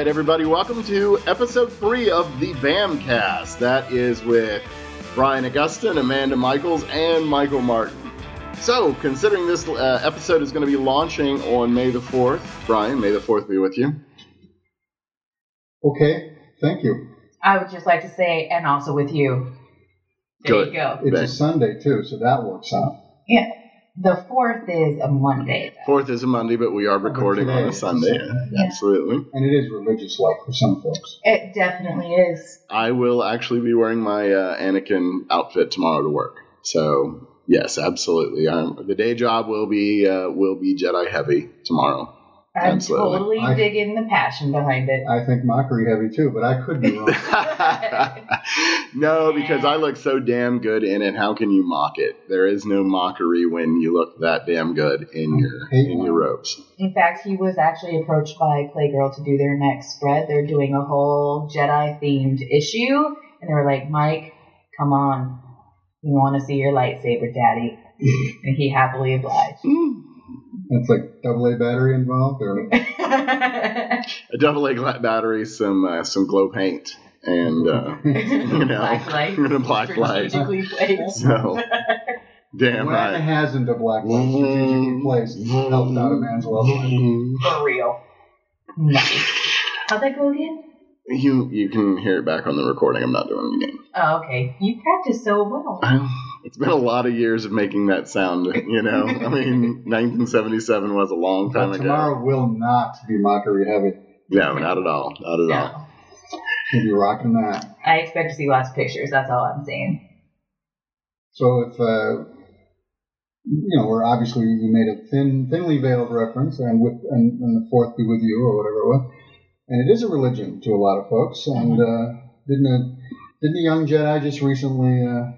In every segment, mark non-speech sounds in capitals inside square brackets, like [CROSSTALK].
All right, everybody, welcome to episode three of the BAMcast. That is with Brian Augustyn, Amanda Michaels, and Michael Martin. So, considering this uh, episode is going to be launching on May the 4th, Brian, May the 4th be with you. Okay, thank you. I would just like to say, and also with you. There Good. you go. It's a Sunday too, so that works out. Yeah. The fourth is a Monday. though. Fourth is a Monday, but we are recording on a Sunday. Sunday. Yeah. Absolutely. And it is religious like for some folks. It definitely is. I will actually be wearing my uh, Anakin outfit tomorrow to work. So yes, absolutely. Um, the day job will be uh, will be Jedi heavy tomorrow. I'm Absolutely. totally I- digging the passion behind it. I think mockery heavy too, but I could be wrong. [LAUGHS] [LAUGHS] no, because I look so damn good in it. How can you mock it? There is no mockery when you look that damn good in your Hate in your robes. In fact, he was actually approached by Playgirl to do their next spread. They're doing a whole Jedi themed issue, and they were like, "Mike, come on, we want to see your lightsaber, Daddy." [LAUGHS] and he happily obliged. Hmm. It's like double A battery involved, or [LAUGHS] A double A gla- battery, some uh, some glow paint, and uh, [LAUGHS] you know, black light, [LAUGHS] and a black light. strategically placed. So, damn when right. hasn't a black light strategically placed helped out a man's love life? For real. Nice. How'd that go again? You you can hear it back on the recording. I'm not doing it again. Oh, okay. You practiced so well. It's been a lot of years of making that sound. You know, I [LAUGHS] mean, 1977 was a long time But ago. tomorrow will not be mockery heavy. No, not at all. Not at all. You'll be rocking that. I expect to see lots of pictures. That's all I'm saying. So if uh, you know, we're obviously you made a thin, thinly veiled reference, and with and, and the fourth be with you or whatever it was, and it is a religion to a lot of folks. And uh, didn't a didn't a young Jedi just recently uh,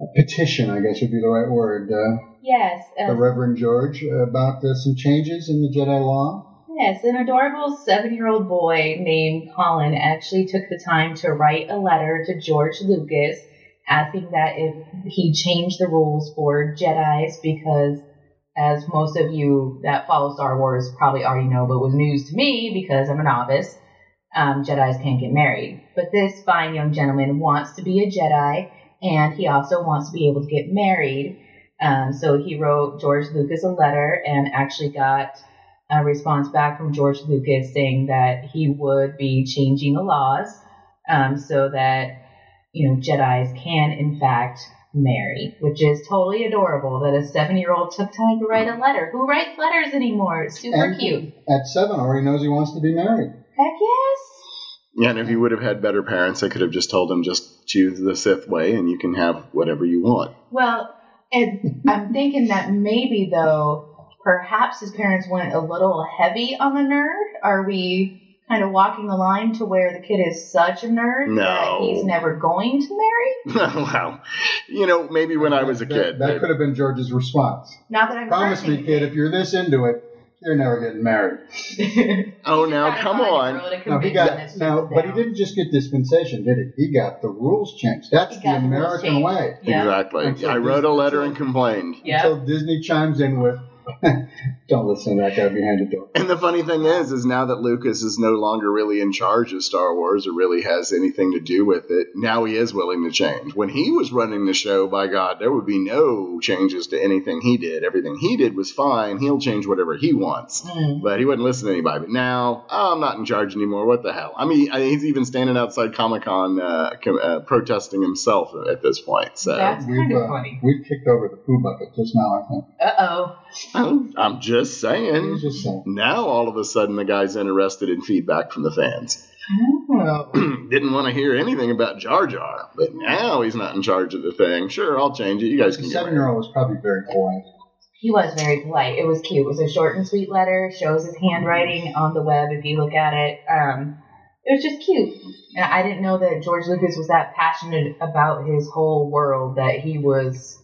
a petition, I guess would be the right word, uh, Yes. the Uh, Reverend George about uh, some changes in the Jedi law? yes. An adorable seven-year-old boy named Colin actually took the time to write a letter to George Lucas asking that if he changed the rules for Jedi's because as most of you that follow Star Wars probably already know, but was news to me because I'm a novice, um, Jedi's can't get married. But this fine young gentleman wants to be a Jedi, and he also wants to be able to get married. Um, so he wrote George Lucas a letter and actually got a response back from George Lucas saying that he would be changing the laws um, so that you know Jedi's can in fact marry, which is totally adorable that a seven-year-old took time to write a letter. Who writes letters anymore? It's super And cute. At seven, already knows he wants to be married. Heck yes. Yeah, and if he would have had better parents, they could have just told him just choose the Sith way, and you can have whatever you want. Well, and I'm thinking that maybe though, perhaps his parents went a little heavy on the nerd. Are we kind of walking the line to where the kid is such a nerd that No. he's never going to marry? [LAUGHS] wow. You know, maybe when I was a That- kid. that, but- could have been George's response. Not that I'm Promise me, kid, if you're this into it, you're never getting married. [LAUGHS] oh, now come on. No, he got no, but he didn't just get dispensation, did he? He got the rules changed. That's the got the rules American way. Yeah. Exactly. So I wrote a letter so- and complained. Yeah. Until Disney chimes in with, [LAUGHS] "Don't listen to that guy behind the door." And the funny thing is, is now that Lucas is no longer really in charge of Star Wars or really has anything to do with it, now he is willing to change. When he was running the show, by God, there would be no changes to anything he did. Everything he did was fine. He'll change whatever he wants. Mm. But he wouldn't listen to anybody. But now, oh, I'm not in charge anymore. What the hell? I mean, he's even standing outside Comic Con uh, com- uh, protesting himself at this point. So That's We've kind of uh, funny. we've kicked over the poo bucket just now. I think. Uh oh. I'm, I'm just saying. He's just saying. Now all of a sudden the guy's interested in feedback from the fans. Oh. [CLEARS THROAT] Didn't want to hear anything about Jar Jar, but now he's not in charge of the thing. Sure, I'll change it. You guys The can get seven-year-old was probably very polite. He was very polite. It was cute. It was a short and sweet letter. Shows his handwriting on the web if you look at it. Um, it was just cute. And I didn't know that George Lucas was that passionate about his whole world that he was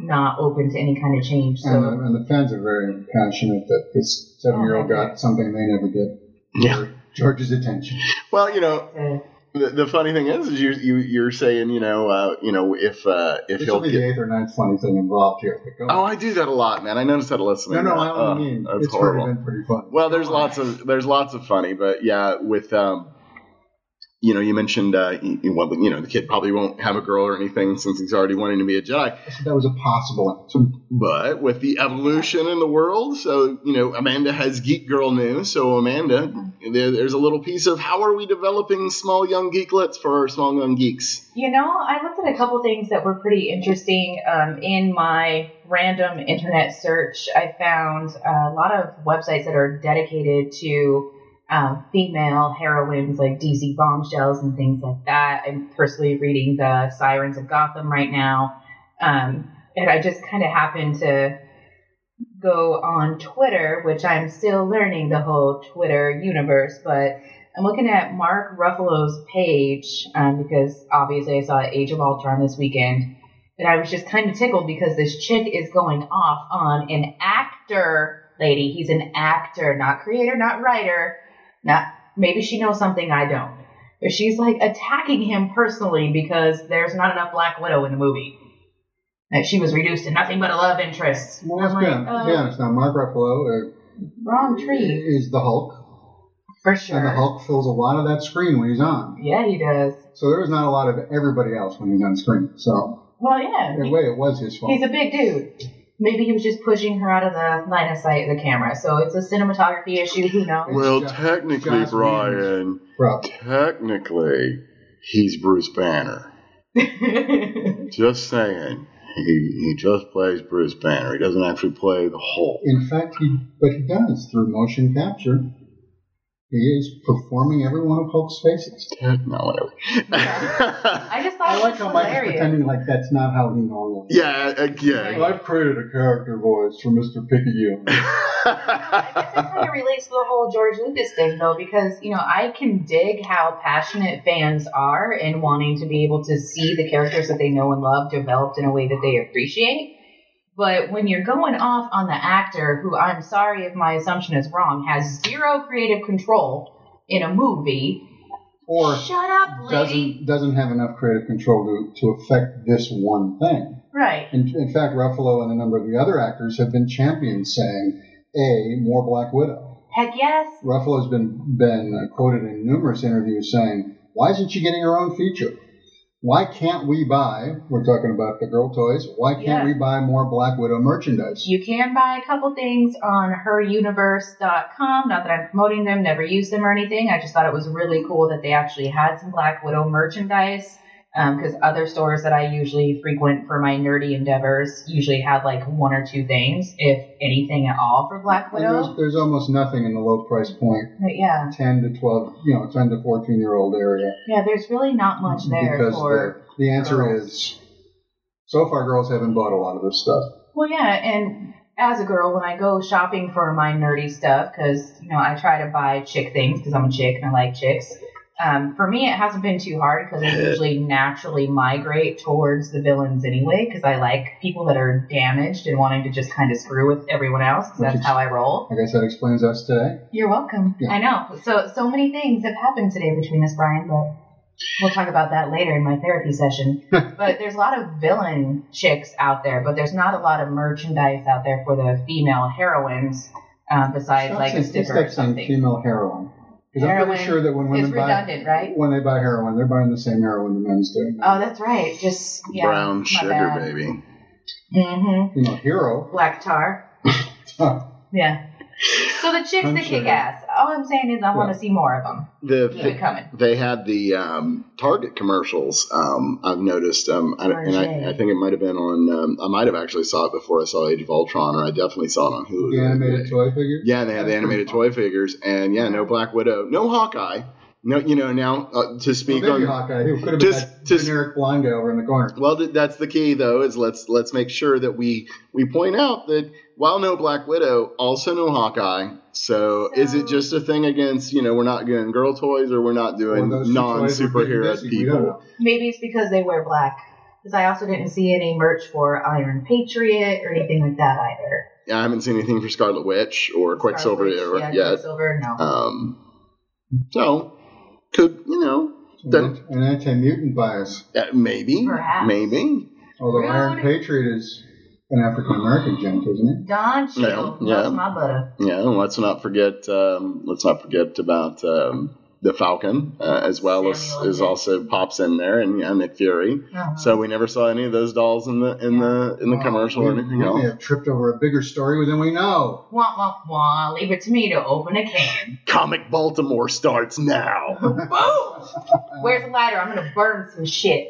not open to any kind of change. So And, the, and the fans are very passionate that this seven-year-old Oh, got something they never did. Yeah. George's attention. Well, you know, uh, The, the funny thing is, is you, you you're saying, you know, uh, you know, if uh, if This he'll will be get. the eighth or ninth funny thing involved here. Oh, on. I do that a lot, man. I noticed that listening. no, no, I Oh, only mean that's it's horrible. already been pretty fun. Well, there's Go on. lots of there's lots of funny, but yeah, with um, you know, you mentioned uh, you, you- well, you know, the kid probably won't have a girl or anything since he's already wanting to be a Jedi. That was a possible answer. But with the evolution in the world, so you know, Amanda has geek girl news. So Amanda, there, there's a little piece of how are we developing small young geeklets for our small young geeks? You know, I looked at a couple things that were pretty interesting. Um, in my random internet search, I found a lot of websites that are dedicated to um, female heroines like DC bombshells and things like that. I'm personally reading the Sirens of Gotham right now. Um, and I just kind of happened to go on Twitter, which I'm still learning the whole Twitter universe, but I'm looking at Mark Ruffalo's page um, because obviously I saw Age of Ultron this weekend, and I was just kind of tickled because this chick is going off on an actor lady. He's an actor, not creator, not writer. Not maybe she knows something I don't, but she's like attacking him personally because there's not enough Black Widow in the movie. That she was reduced to nothing but a love interest. Well, let's be, like, honest, be uh, honest now. Mark Ruffalo uh, wrong tree is the Hulk, for sure. and the Hulk fills a lot of that screen when he's on. Yeah, he does. So there is not a lot of everybody else when he's on screen. So Well, yeah. in a way, it was his fault. He's a big dude. Maybe he was just pushing her out of the line of sight of the camera. So it's a cinematography issue. Who knows? Well, Josh- technically, Josh Brian, Problem. technically, he's Bruce Banner. [LAUGHS] Just saying. He, he just plays Bruce Banner. He doesn't actually play the Hulk. In fact, he but he does through motion capture. He is performing every one of Hulk's faces. [LAUGHS] No, whatever. I just thought I it like was how Mike's hilarious. pretending like that's not how he normally. yeah, uh, yeah. I've created a character voice for Mr. Picayune. [LAUGHS] I guess it kind of relates to the whole George Lucas thing, though, because you know I can dig how passionate fans are in wanting to be able to see the characters that they know and love developed in a way that they appreciate. But when you're going off on the actor, who I'm sorry if my assumption is wrong, has zero creative control in a movie, or shut up, lady. doesn't doesn't have enough creative control to, to affect this one thing. Right. In, in fact, Ruffalo and a number of the other actors have been champions saying, "A more Black Widow." Heck yes. Ruffalo's been been quoted in numerous interviews saying, "Why isn't she getting her own feature? Why can't we buy? We're talking about the girl toys. Why can't Yeah. we buy more Black Widow merchandise?" You can buy a couple things on heruniverse.com. Not that I'm promoting them, never used them or anything. I just thought it was really cool that they actually had some Black Widow merchandise. Um, because other stores that I usually frequent for my nerdy endeavors usually have like one or two things, if anything at all, for Black And there's, Widow. there's almost nothing in the low price point, But yeah, ten to twelve, you know, ten to fourteen year old area. yeah, there's really not mm-hmm. much there because for. the, the answer girls. is, so far, girls haven't bought a lot of this stuff. Well, yeah, and as a girl, when I go shopping for my nerdy stuff, because you know I try to buy chick things because I'm a chick and I like chicks. Um, for me, it hasn't been too hard because I usually naturally migrate towards the villains anyway because I like people that are damaged and wanting to just kind of screw with everyone else 'cause Which that's how I roll. I guess that explains us today. You're welcome. Yeah. I know. So so many things have happened today between us, Brian, but we'll talk about that later in my therapy session. [LAUGHS] but there's a lot of villain chicks out there, but there's not a lot of merchandise out there for the female heroines. Um, besides Stop like a sticker or something. female heroin. Because I'm Heroin pretty sure that when women buy right? when they buy heroin, they're buying the same heroin the men's do. Oh, that's right. Just yeah, Brown sugar, bad. baby. Mm-hmm. You know, hero. Black tar. [LAUGHS] Yeah. [LAUGHS] So the chicks I'm that sure. kick ass. All I'm saying is I want to see more of them. The, Keep it coming. they had the um, Target commercials. Um, I've noticed, um, I, and I, I think it might have been on. Um, I might have actually saw it before I saw Age of Ultron, or I definitely saw it on Hulu. The the animated toy figures. Yeah, and they had the animated pretty toy figures, and yeah, no Black Widow, no Hawkeye. No, you know now uh, to speak well, on. Hawkeye. Who could have been Just- that just- generic blonde guy over in the corner? Well, th- that's the key, though. Is let's let's make sure that we we point out that while no Black Widow, also no Hawkeye. So, is it just a thing against you know we're not doing girl toys or we're not doing Or those two non toys were keeping superhero busy, we don't people? Maybe it's because they wear black. Because I also didn't see any merch for Iron Patriot or anything like that either. Yeah, I haven't seen anything for Scarlet Witch or Quicksilver Scarlet Witch, or- yeah, yet. Quicksilver, no. Um, so could you know Dun- An anti-mutant bias. Uh, maybe, Perhaps. maybe. Although Rude. Iron Patriot is an African American gent, isn't he? Don Shield Yeah, yeah. loves my butter. Yeah, and let's not forget. Um, let's not forget about um, the Falcon uh, as well as, Samuel as L. also pops in there, and yeah, Nick Fury. Uh-huh. So we never saw any of those dolls in the in the in the Oh, commercial we, or anything we else. may have tripped over a bigger story than we know. Wah, wah, wah. Leave it to me to open a can. Comic Baltimore starts now. Boom! [LAUGHS] Where's the lighter? I'm gonna burn some shit.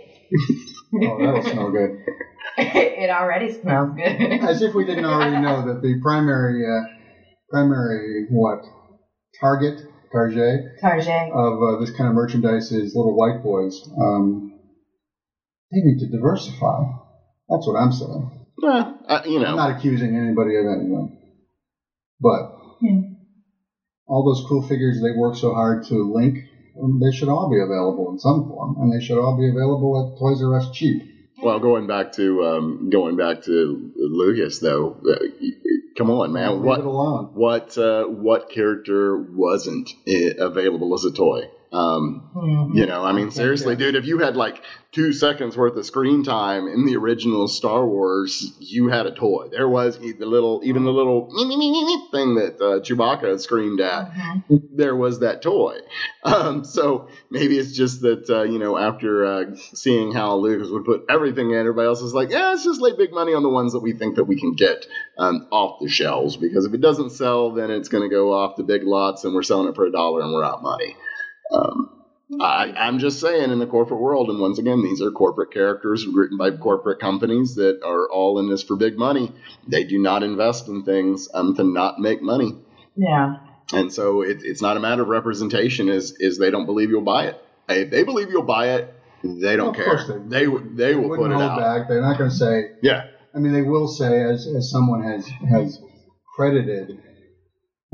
Oh, that'll smell good. [LAUGHS] it already smells good. As if we didn't already know that the primary, uh, primary what, target, target Tarjay. of uh, this kind of merchandise is little white boys. Um, they need to diversify. That's what I'm saying. Eh, uh, you I'm not accusing anybody of anything, but Hmm. all those cool figures they work so hard to link, um, they should all be available in some form, and they should all be available at Toys R Us cheap. Well, going back to um, going back to Lucas though, uh, come on, man, Leave what what uh, what character wasn't uh, available as a toy? Um, Mhm. You know, I mean, seriously, Yeah. dude, if you had like two seconds worth of screen time in the original Star Wars, you had a toy. There was the little, even the little thing that uh, Chewbacca screamed at. Mhm. There was that toy. Um, so maybe it's just that, uh, you know, after uh, seeing how Lucas would put everything in, everybody else is like, yeah, let's just lay big money on the ones that we think that we can get um, off the shelves. Because if it doesn't sell, then it's going to go off the big lots and we're selling it for a dollar and we're out money. Um, I, I'm just saying, in the corporate world, and once again, these are corporate characters written by corporate companies that are all in this for big money. They do not invest in things um, to not make money, Yeah. and so it, it's not a matter of representation. Is is they don't believe you'll buy it? If they believe you'll buy it, they don't Of care. course they- They w- they will put it out. back. They're not going to say. Yeah, I mean, they will say, as as someone has has credited,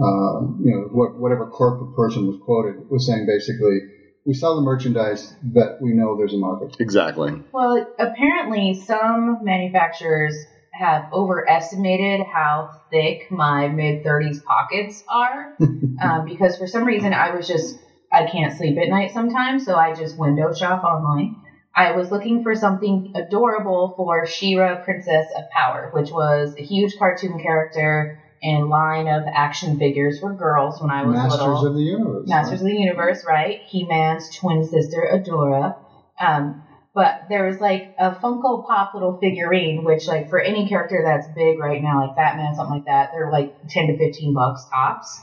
uh, you know, what, whatever corporate person was quoted was saying basically, we sell the merchandise that we know there's a market. exactly. Well, apparently, some manufacturers have overestimated how thick my mid 30s pockets are. [LAUGHS] um, because for some reason, I was just, I can't sleep at night sometimes, so I just window shop online. I was looking for something adorable for She-Ra, Princess of Power, which was a huge cartoon character and line of action figures for girls when I was Masters little. of the Universe. Masters of the Universe, right? He Man's twin sister, Adora. Um, but there was like a Funko Pop little figurine, which, like, for any character that's big right now, like Batman, something like that, they're like 10 to 15 bucks tops.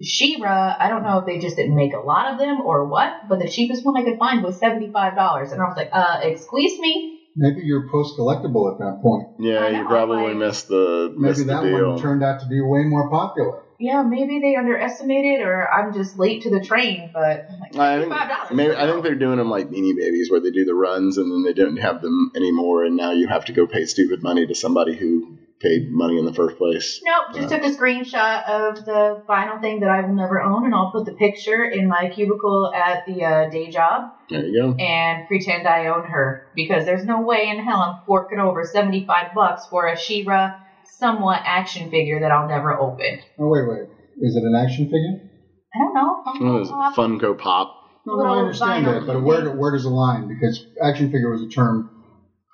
She-Ra, I don't know if they just didn't make a lot of them or what, but the cheapest one I could find was $75. And I was like, uh, excuse me? Maybe you're post collectible at that point. Yeah, you probably like- missed the Maybe missed that the deal. one turned out to be way more popular. Yeah, maybe they underestimated or I'm just late to the train, but I'm like, I think maybe I think they're doing them like Beanie Babies, where they do the runs and then they don't have them anymore, and now you have to go pay stupid money to somebody who paid money in the first place. Nope, just took a screenshot of the final thing that I will never own, and I'll put the picture in my cubicle at the uh, day job There you go. and pretend I own her because there's no way in hell I'm forking over 75 bucks for a She-Ra somewhat action figure that I'll never open. Oh, wait, wait. Is it an action figure? I don't know. Funko Well, it's Pop. Funko Pop. No, no, I understand that, but where, where does the line? Because action figure was a term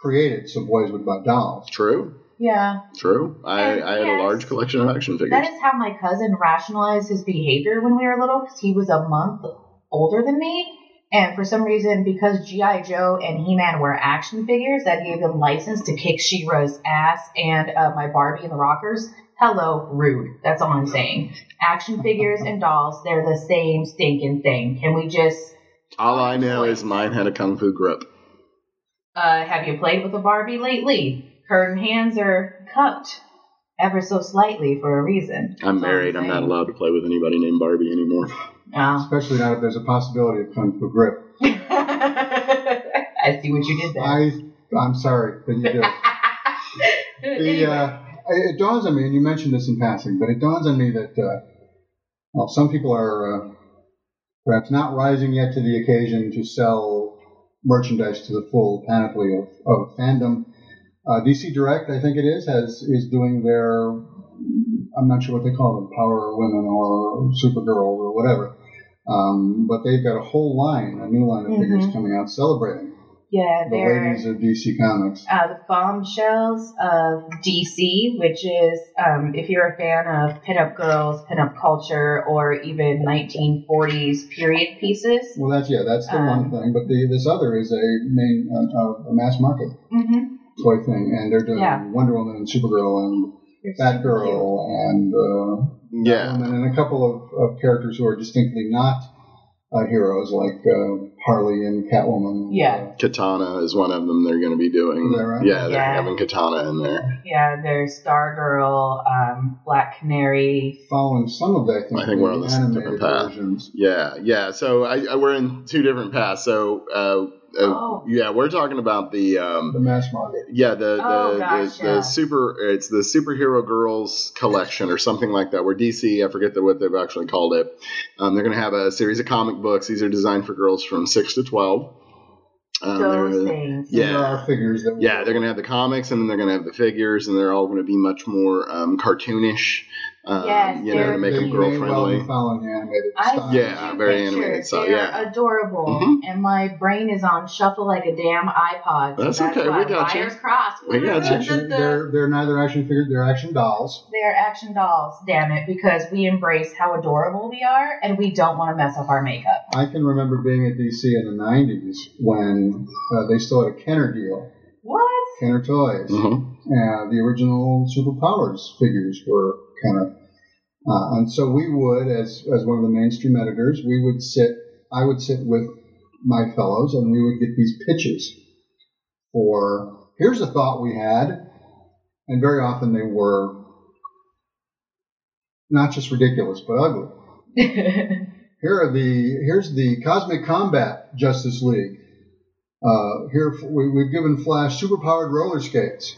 created so boys would buy dolls. True, Yeah, true. I, And I had a large collection of action figures. that is how my cousin rationalized his behavior when we were little because he was a month older than me. And for some reason, because G.I. Joe and He Man were action figures, that gave them license to kick She-Ra's ass and uh, my Barbie and the Rockers. Hello, rude. That's all I'm saying. Action figures and dolls, they're the same stinking thing. Can we just. All I know is mine had a kung fu grip. Uh, have you played with a Barbie lately? Her hands are cupped ever so slightly for a reason. I'm That's married. I'm not allowed to play with anybody named Barbie anymore. Oh. Especially now if there's a possibility of kung fu grip. [LAUGHS] I see what you did there. I, I'm sorry that you do. [LAUGHS] The, Anyway. uh, it dawns on me, and you mentioned this in passing, but it dawns on me that uh, well, some people are uh, perhaps not rising yet to the occasion to sell merchandise to the full panoply of, of fandom. Uh, DC Direct, I think it is, has is doing their I'm not sure what they call them, Power Women or Supergirl or whatever. Um, but they've got a whole line, a new line of figures Mhm. coming out celebrating Yeah, the ladies of DC Comics. uh, the bombshells of DC, which is um, if you're a fan of pinup girls, pinup culture, or even 1940s period pieces. Well, that's yeah, that's the Um, one thing. But the this other is a main uh, a mass market Mm-hmm. Toy thing, and they're doing Yeah. Wonder Woman and Supergirl and Batgirl and uh, Yeah. Batwoman and a couple of, of characters who are distinctly not uh, heroes, like uh, Harley and Catwoman. Yeah. Katana is one of them they're going to be doing. Is that right? Yeah, they're Yeah. having Katana in there. Yeah, there's Stargirl, um, Black Canary. following some of that. I think we're on the the different path. versions. Yeah, yeah. So I, I we're in two different paths. So uh, Oh. yeah, we're talking about the The um, mass market. yeah the the, Oh, gosh, the, yeah. the super it's the superhero girls collection or something like that. Where DC I forget the, what they've actually called it. Um, they're going to have a series of comic books. These are designed for girls from six to twelve. Um, Those things. Yeah. There are figures that. yeah, they're going to have the comics and then they're going to have the figures, and they're all going to be much more um, cartoonish. Um, Yes, you know, they're to make they them girl may well friendly. following the animated style. Yeah, very animated style, They're yeah. adorable, Mhm. and my brain is on shuffle like a damn iPod. so That's okay, why we got you. wires crossed. We got you. They're they're neither action figures, they're action dolls. They're action dolls, damn it, because we embrace how adorable we are, and we don't want to mess up our makeup. I can remember being at DC in the '90s when uh, they still had a Kenner deal, What? Kenner Toys. Mhm. Uh, the original Superpowers figures were Kenner, uh, and so we would, as as one of the mainstream editors, we would sit. I would sit with my fellows, and we would get these pitches for here's a thought we had, and very often they were not just ridiculous but ugly. [LAUGHS] Here are the here's the Cosmic Combat Justice League. Uh, here we, we've given Flash superpowered roller skates.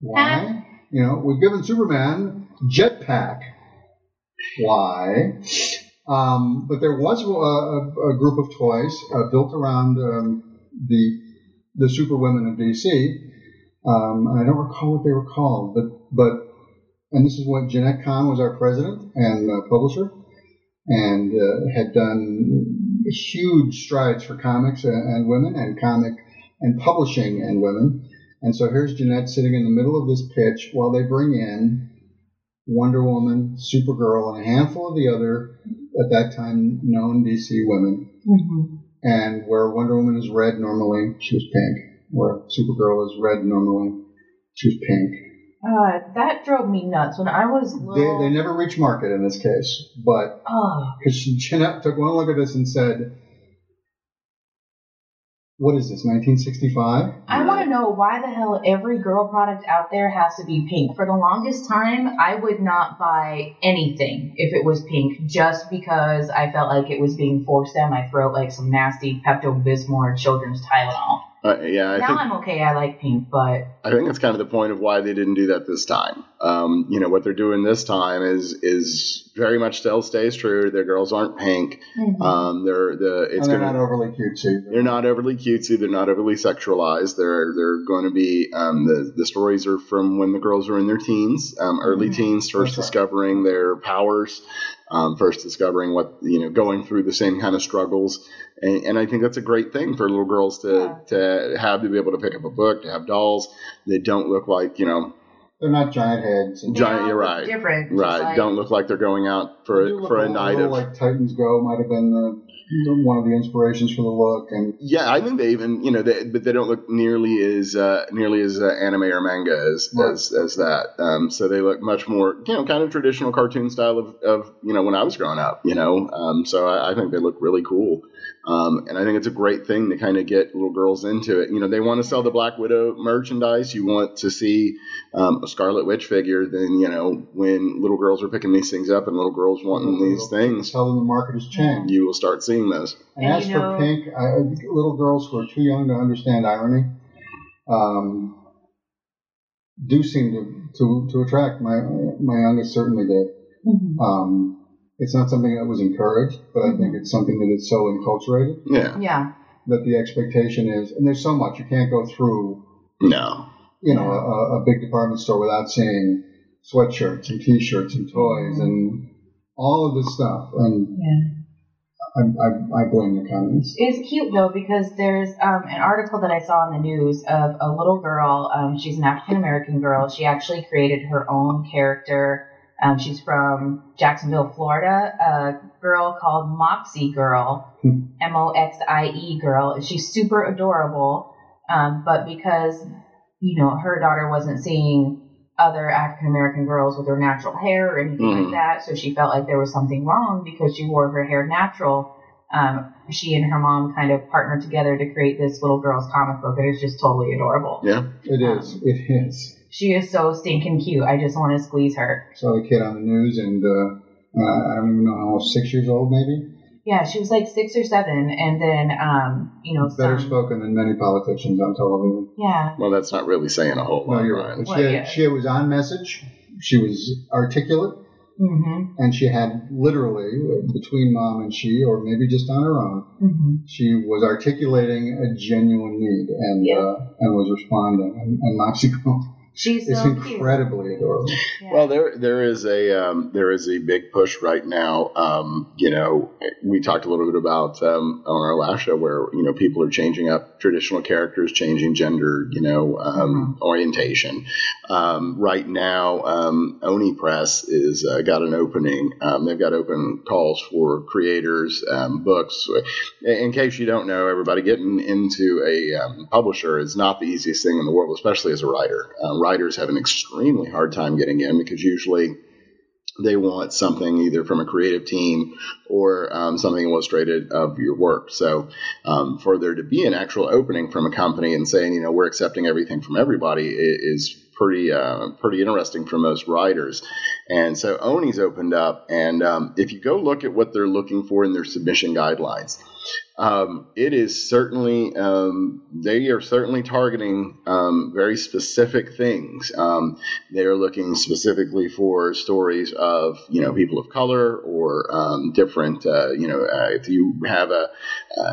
Why? You know, we've given Superman jetpack. Why? Um, but there was a, a, a group of toys uh, built around um, the the superwomen of DC, um, I don't recall what they were called, but but and this is when Jenette Kahn was our president and uh, publisher, and uh, had done huge strides for comics and, and women and comic and publishing and women. And so here's Jenette sitting in the middle of this pitch while they bring in Wonder Woman, Supergirl, and a handful of the other, at that time, known DC women. Mhm. And where Wonder Woman is red normally, she was pink. Where Supergirl is red normally, she was pink. Uh, that drove me nuts when I was They, little. they never reach market in this case, but oh, because Jenette took one look at this and said, "What is this? 1965?" I want to know why the hell every girl product out there has to be pink. For the longest time, I would not buy anything if it was pink just because I felt like it was being forced down my throat like some nasty Pepto Bismol children's Tylenol. Uh, yeah, I now think I'm okay. I like pink, but I think that's kind of the point of why they didn't do that this time. Um, you know what they're doing this time is is very much still stays true. Their girls aren't pink. Um, they're the it's and they're gonna not overly cutesy. they're not overly cutesy. They're not overly sexualized. They're they're going to be um, the the stories are from when the girls are in their teens, um, early Mhm. teens, first That's right. discovering their powers, um, first discovering what you know, going through the same kind of struggles. And, and I think that's a great thing for little girls to to have to be able to pick up a book, to have dolls that don't look like you know They're not giant heads. And Giant- all you're look right. Different. just right, like- don't look like they're going out for They do look for a little- night little of like Titans Go might have been the, one of the inspirations for the look, and Yeah, I think they even you know, they, but they don't look nearly as uh, nearly as uh, anime or manga as Right. as, as that. Um, so they look much more you know, kind of traditional cartoon style of, of you know when I was growing up. You know, um, so I, I think they look really cool. Um, and I think it's a great thing to kind of get little girls into it. You know, they want to sell the Black Widow merchandise. You want to see um, a Scarlet Witch figure. Then you know, when little girls are picking these things up and little girls wanting these things, tell them the market has changed. you will start seeing those. And, And as you for know- pink, I, little girls who are too young to understand irony um, do seem to, to, to attract. My my youngest certainly did. Mhm. It's not something that was encouraged, but I think it's something that is so enculturated Yeah, Yeah. that the expectation is, and there's so much you can't go through, no, you know, a, a big department store without seeing sweatshirts and T-shirts and toys and all of this stuff, and Yeah. I, I, I blame the comments. It's cute though because there's um, an article that I saw in the news of a little girl. Um, she's an African American girl. She actually created her own character. Um, she's from Jacksonville, Florida. A girl called Moxie Girl, Hmm. M O X I E Girl. She's super adorable. Um, but because you know her daughter wasn't seeing other African American girls with their natural hair or anything Mhm. like that, so she felt like there was something wrong because she wore her hair natural um, she and her mom kind of partnered together to create this little girl's comic book, and it's just totally adorable. Yeah. It is. It is. She is so stinking cute. I just want to squeeze her. Saw the kid on the news, and uh, uh, I don't even know how old, six years old, maybe. Yeah, she was like six or seven, and then um, you know, Better some, spoken than many politicians on television. yeah, Well, that's not really saying a whole lot. No, you're Ryan. right. She, Well, had, yeah. she was on message. She was articulate, Mm-hmm. and she had literally between mom and she, or maybe just on her own, hmm she was articulating a genuine need and Yeah. uh, and was responding. And, and Moxie [LAUGHS] Girl she's is so cute. incredibly adorable. Yeah. Well, there there is a um, there is a big push right now. Um, you know, we talked a little bit about um, on our last show where you know people are changing up traditional characters, changing gender, you know, um, orientation. Um, right now, um, Oni Press is uh, got an opening. Um, they've got open calls for creators, um, books. In in case you don't know, everybody getting into a um, publisher is not the easiest thing in the world, especially as a writer. Uh, writers have an extremely hard time getting in because usually they want something either from a creative team or um, something illustrated of your work. So, um, for there to be an actual opening from a company and saying, you know, we're accepting everything from everybody is pretty uh, pretty interesting for most writers. And so Oni's opened up, and um, if you go look at what they're looking for in their submission guidelines, um, it is certainly um, they are certainly targeting um, very specific things. Um, they are looking specifically for stories of you know people of color or um, different uh, you know uh, if you have a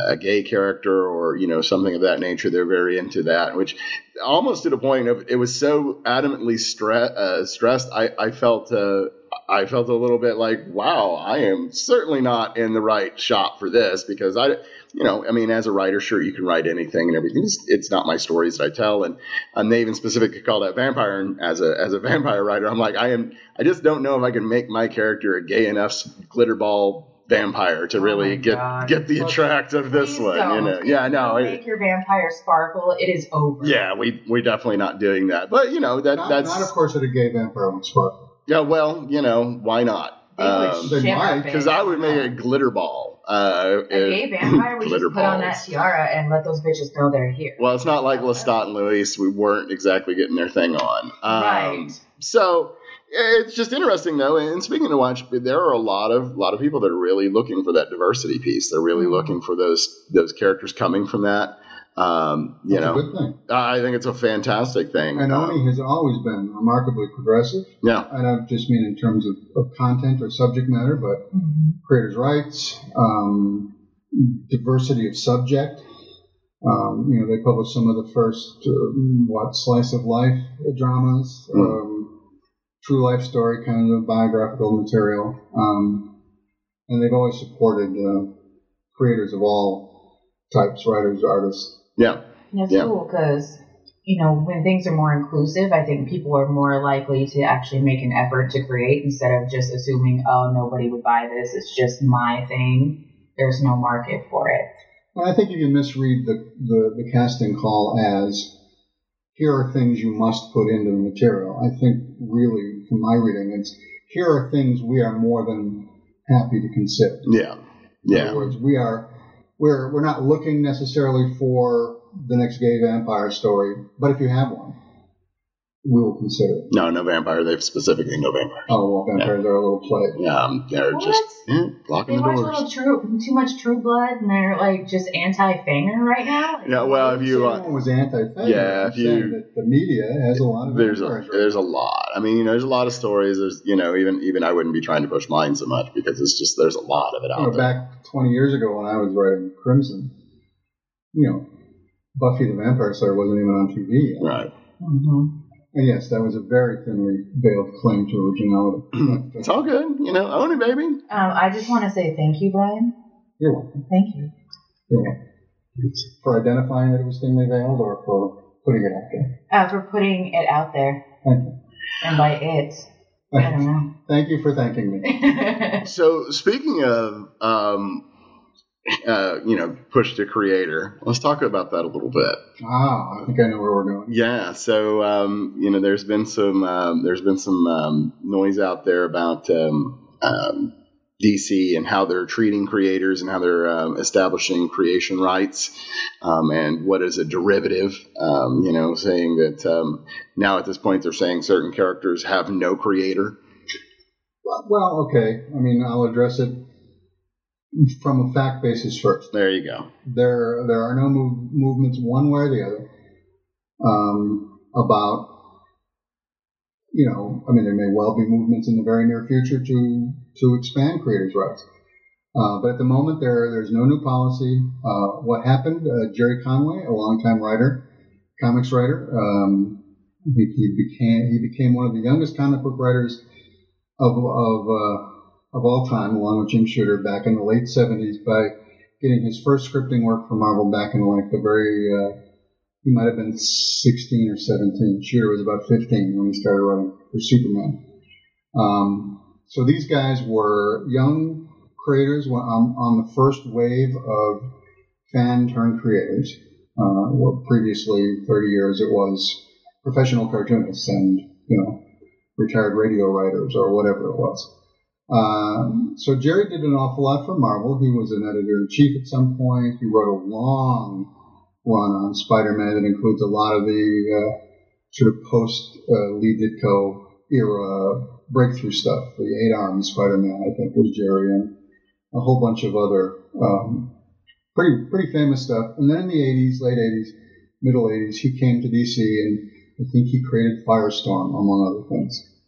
a gay character or you know something of that nature, they're very into that. Which almost to the point of it was so adamantly stre- uh, stressed. I I felt. Uh, I felt a little bit like, wow, I am certainly not in the right shop for this because I, you know, I mean, as a writer, sure, you can write anything and everything. It's, it's not my stories that I tell, and um, they even specifically call that vampire. And as a as a vampire writer, I'm like, I am, I just don't know if I can make my character a gay enough glitter ball vampire to Oh really my get God. get the Look, attract of this one. You don't. know, yeah, no, you it, make your vampire sparkle. It is over. yeah, we we're definitely not doing that. But you know that Not, that's not of course at a gay vampire would sparkle. yeah. Well, you know, why not? They would Um, They shit might, our Because. I would make a glitter ball. Uh, A gay vampire would [LAUGHS] just glitter put on that tiara and let those bitches know they're here. Well, it's not like Lestat and Luis. We weren't exactly getting their thing on. Um, right. So it's just interesting, though. And speaking to watch, there are a lot of lot of people that are really looking for that diversity piece. They're really Mhm. looking for those those characters coming from that. Um, you That's know, a good thing. I think it's a fantastic thing. And Um, Oni has always been remarkably progressive. yeah, and I don't just mean in terms of, of content or subject matter, but Mhm. creators' rights, um, diversity of subject. Um, you know, they published some of the first, uh, what, slice of life dramas, Mm. um, true life story kind of biographical material. Um, and they've always supported uh, creators of all types, writers, artists. yeah, That's Yeah. cool because you know when things are more inclusive, I think people are more likely to actually make an effort to create instead of just assuming, oh, nobody would buy this. It's just my thing. There's no market for it. And I think you can misread the, the, the casting call as here are things you must put into the material. I think really, from my reading, it's here are things we are more than happy to consider. yeah, Yeah. In other words, we are we're we're not looking necessarily for the next gay vampire story, but if you have one, will consider. No, no vampire. They've specifically no vampire. Oh well, vampires are a little play. Yeah, um, they're What? just yeah, locking They the watch doors. little true, too much True Blood, and they're like just anti-Fanger right now. Like, Yeah, well, if you uh, Everyone was anti Yeah, if you- the media has a lot of there's a right there's a lot. I mean, you know, there's a lot of stories. There's you know, even even I wouldn't be trying to push mine so much because it's just there's a lot of it you out know, there. back 20 years ago when I was writing Crimson, you know, Buffy the Vampire Slayer wasn't even on TV. yet. Right. hmm And yes, that was a very thinly veiled claim to originality. [CLEARS THROAT] It's all good. You know, own it, baby. Um, I just want to say thank you, Brian. You're welcome. Thank you. You're welcome. For identifying that it was thinly veiled or for putting it out there. Uh, for putting it out there. Thank you. And by it, I don't know. Thank you for thanking me. [LAUGHS] So speaking of, um, uh, you know, push to creator, let's talk about that a little bit. Ah, I think I know where we're going. Yeah. So um, you know, there's been some um, there's been some um, noise out there about um, um, DC and how they're treating creators and how they're um, establishing creation rights um, and what is a derivative. Um, you know, saying that um, now at this point they're saying certain characters have no creator. Well, okay. I mean, I'll address it from a fact basis first. There you go. There, there are no move, movements one way or the other um, about, you know, I mean, there may well be movements in the very near future to to expand creators' rights. Uh, but at the moment, there there's no new policy. Uh, what happened? Uh, Gerry Conway, a longtime writer, comics writer, um, he, he became he became one of the youngest comic book writers of of uh, of all time, along with Jim Shooter, back in the late '70s by getting his first scripting work for Marvel back in like the very uh, he might have been 16 or 17. Shooter was about 15 when he started writing for Superman. Um, so these guys were young creators on, on the first wave of fan turned creators. Uh, well, previously, 30 years, it was professional cartoonists and you know retired radio writers or whatever it was. Um, so Gerry did an awful lot for Marvel. He was an editor in chief at some point. He wrote a long run on Spider-Man that includes a lot of the uh, sort of post uh, Lee Ditko era breakthrough stuff. The Eight Armed Spider-Man, I think, was Gerry, and a whole bunch of other um, pretty pretty famous stuff. And then in the 80s, late 80s, middle 80s, he came to DC and I think he created Firestorm, among other things.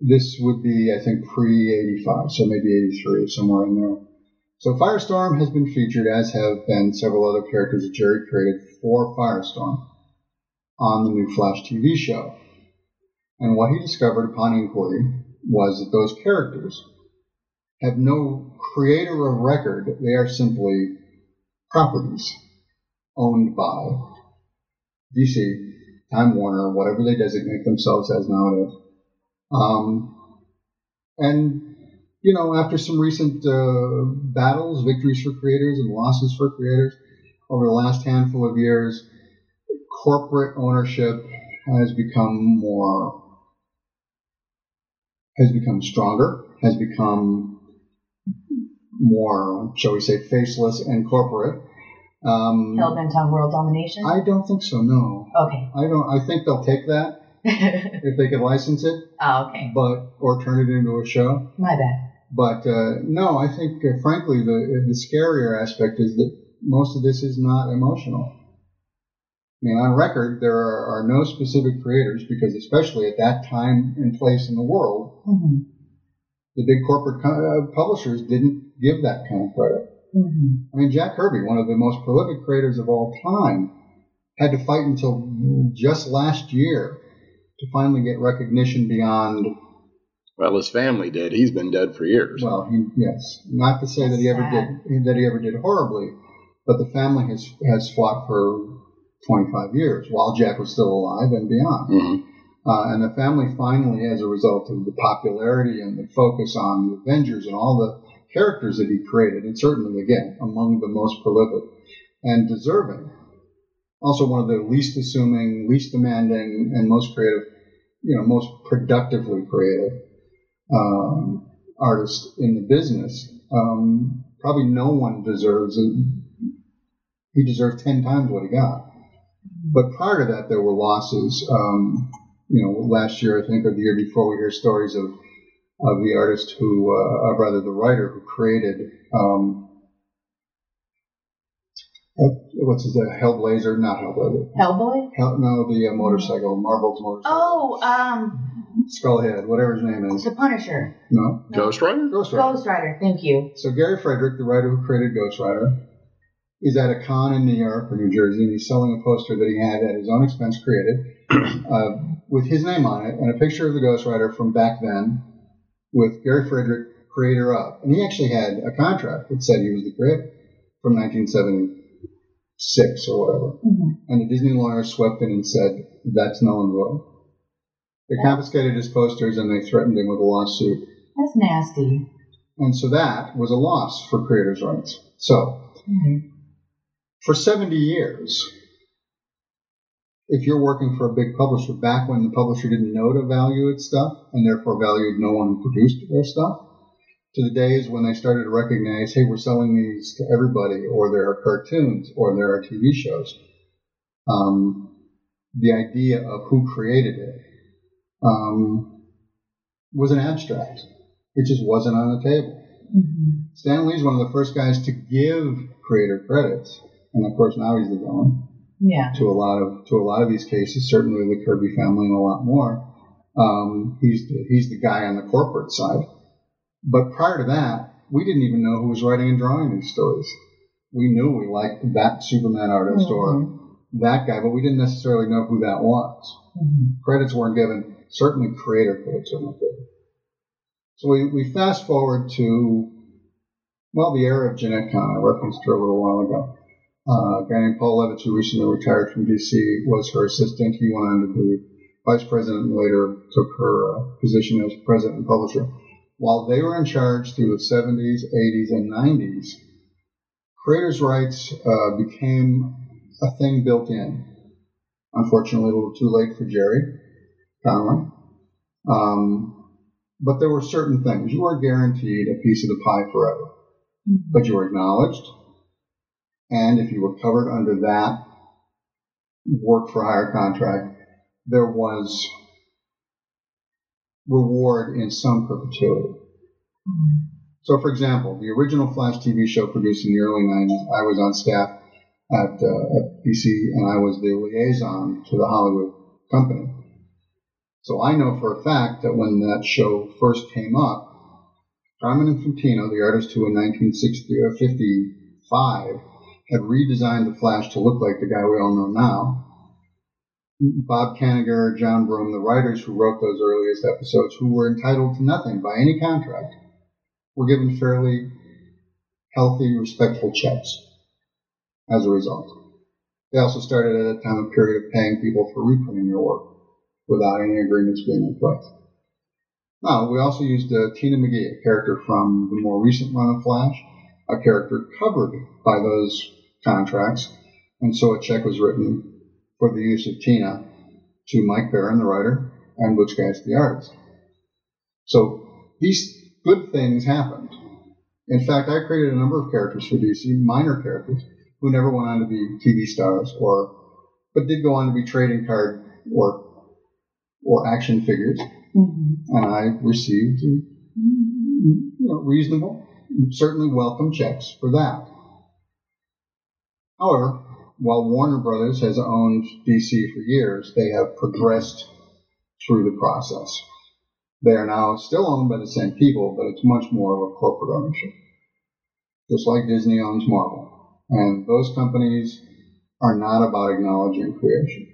This would be, I think, pre 85, so maybe 83, somewhere in there. So Firestorm has been featured, as have been several other characters that Gerry created for Firestorm on the new Flash TV show. And what he discovered upon inquiry was that those characters have no creator of record, they are simply properties owned by DC, Time Warner, whatever they designate themselves as nowadays. Um, and, you know, after some recent uh, battles, victories for creators and losses for creators over the last handful of years, corporate ownership has become more, has become stronger, has become more, shall we say, faceless and corporate. Um, Hell bent on world domination. I don't think so. No, okay. I don't. I think they'll take that [LAUGHS] if they could license it, oh, okay. but or turn it into a show. My bad. But uh, no, I think, uh, frankly, the the scarier aspect is that most of this is not emotional. I mean, on record, there are, are no specific creators because, especially at that time and place in the world, hmm the big corporate co- uh, publishers didn't give that kind of credit. hmm I mean, Jack Kirby, one of the most prolific creators of all time, had to fight until just last year to finally get recognition beyond. Well, his family did. He's been dead for years. Well, he, yes, not to say that he ever did that he ever did horribly, but the family has has fought for 25 years while Jack was still alive and beyond. Mhm. Uh, and the family finally, as a result of the popularity and the focus on the Avengers and all the characters that he created, and certainly, again, among the most prolific and deserving, also one of the least assuming, least demanding, and most creative, you know, most productively creative um, artists in the business. Um, probably no one deserves it. He deserved 10 times what he got. But prior to that, there were losses. Um, you know, last year, I think, or the year before, we hear stories of of the artist who, uh, or rather, the writer who created um, what's his uh, Hellblazer? Not Hellblazer. Hellboy. Hell, no, the uh, motorcycle, Marvel's motorcycle. Oh, um, Skullhead, whatever his name is. the Punisher. No, Ghost Rider? Ghost Rider. Ghost Rider. Thank you. So Gary Friedrich, the writer who created Ghost Rider, is at a con in New York or New Jersey, and he's selling a poster that he had at his own expense created [CLEARS THROAT] uh, with his name on it and a picture of the Ghost Rider from back then with Gary Friedrich, creator of. And he actually had a contract that said he was the creator from 1976 or whatever. Mhm. And the Disney lawyers swept in and said, that's null and void. They confiscated his posters and they threatened him with a lawsuit. That's nasty. And so that was a loss for creators' rights. So Mhm. for 70 years, if you're working for a big publisher, back when the publisher didn't know to value its stuff and therefore valued no one who produced their stuff, to the days when they started to recognize, hey, we're selling these to everybody, or there are cartoons, or there are TV shows. Um, the idea of who created it um, was an abstract. It just wasn't on the table. Mhm. Stan Lee's one of the first guys to give creator credits, and of course now he's the villain Yeah. to a lot of to a lot of these cases. Certainly the Kirby family and a lot more. Um, he's the, he's the guy on the corporate side. But prior to that, we didn't even know who was writing and drawing these stories. We knew we liked that Superman artist or Mhm. that guy, but we didn't necessarily know who that was. Mhm. Credits weren't given. Certainly creator credits weren't given. So we, we fast forward to, well, the era of Jenette Kahn. I referenced her a little while ago. Uh, a guy named Paul Levitz, who recently retired from DC, was her assistant. He went on to be vice president and later took her uh, position as president and publisher. While they were in charge through the 70s, 80s, and 90s, creators' rights uh, became a thing built in. Unfortunately, a little too late for Gerry Conway. Um, but there were certain things. You were guaranteed a piece of the pie forever, Mhm. but you were acknowledged. And if you were covered under that work for hire contract, there was reward in some perpetuity. So, for example, the original Flash TV show produced in the early 90s, I was on staff at, uh, at DC and I was the liaison to the Hollywood company. So I know for a fact that when that show first came up, Carmine Infantino, the artist who in 1955 had redesigned the Flash to look like the guy we all know now, Bob Kanigher, John Broome, the writers who wrote those earliest episodes, who were entitled to nothing by any contract, were given fairly healthy, respectful checks as a result. They also started at a time a period of paying people for reprinting their work without any agreements being in place. Now, we also used uh, Tina McGee, a character from the more recent run of Flash, a character covered by those contracts, and so a check was written for the use of Tina to Mike Baron, the writer, and Butch Guice, the artist. So these good things happened. In fact, I created a number of characters for DC, minor characters, who never went on to be TV stars or, but did go on to be trading card or, or action figures. Mhm. And I received, you know, reasonable, certainly welcome checks for that. However, while Warner Brothers has owned DC for years, they have progressed through the process. They are now still owned by the same people, but it's much more of a corporate ownership. Just like Disney owns Marvel. And those companies are not about acknowledging creation.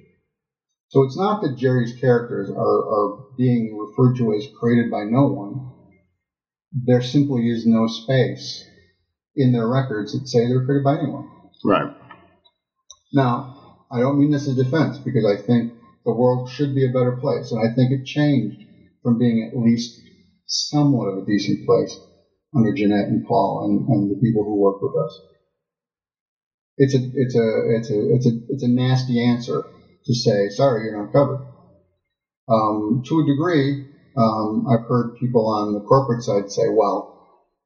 So it's not that Gerry's characters are, are being referred to as created by no one. There simply is no space in their records that say they're created by anyone. Right. Now, I don't mean this as defense because I think the world should be a better place, and I think it changed from being at least somewhat of a decent place under Jenette and Paul and, and the people who work with us. It's a it's a it's a it's a it's a nasty answer to say sorry you're not covered. Um, to a degree, um, I've heard people on the corporate side say, well,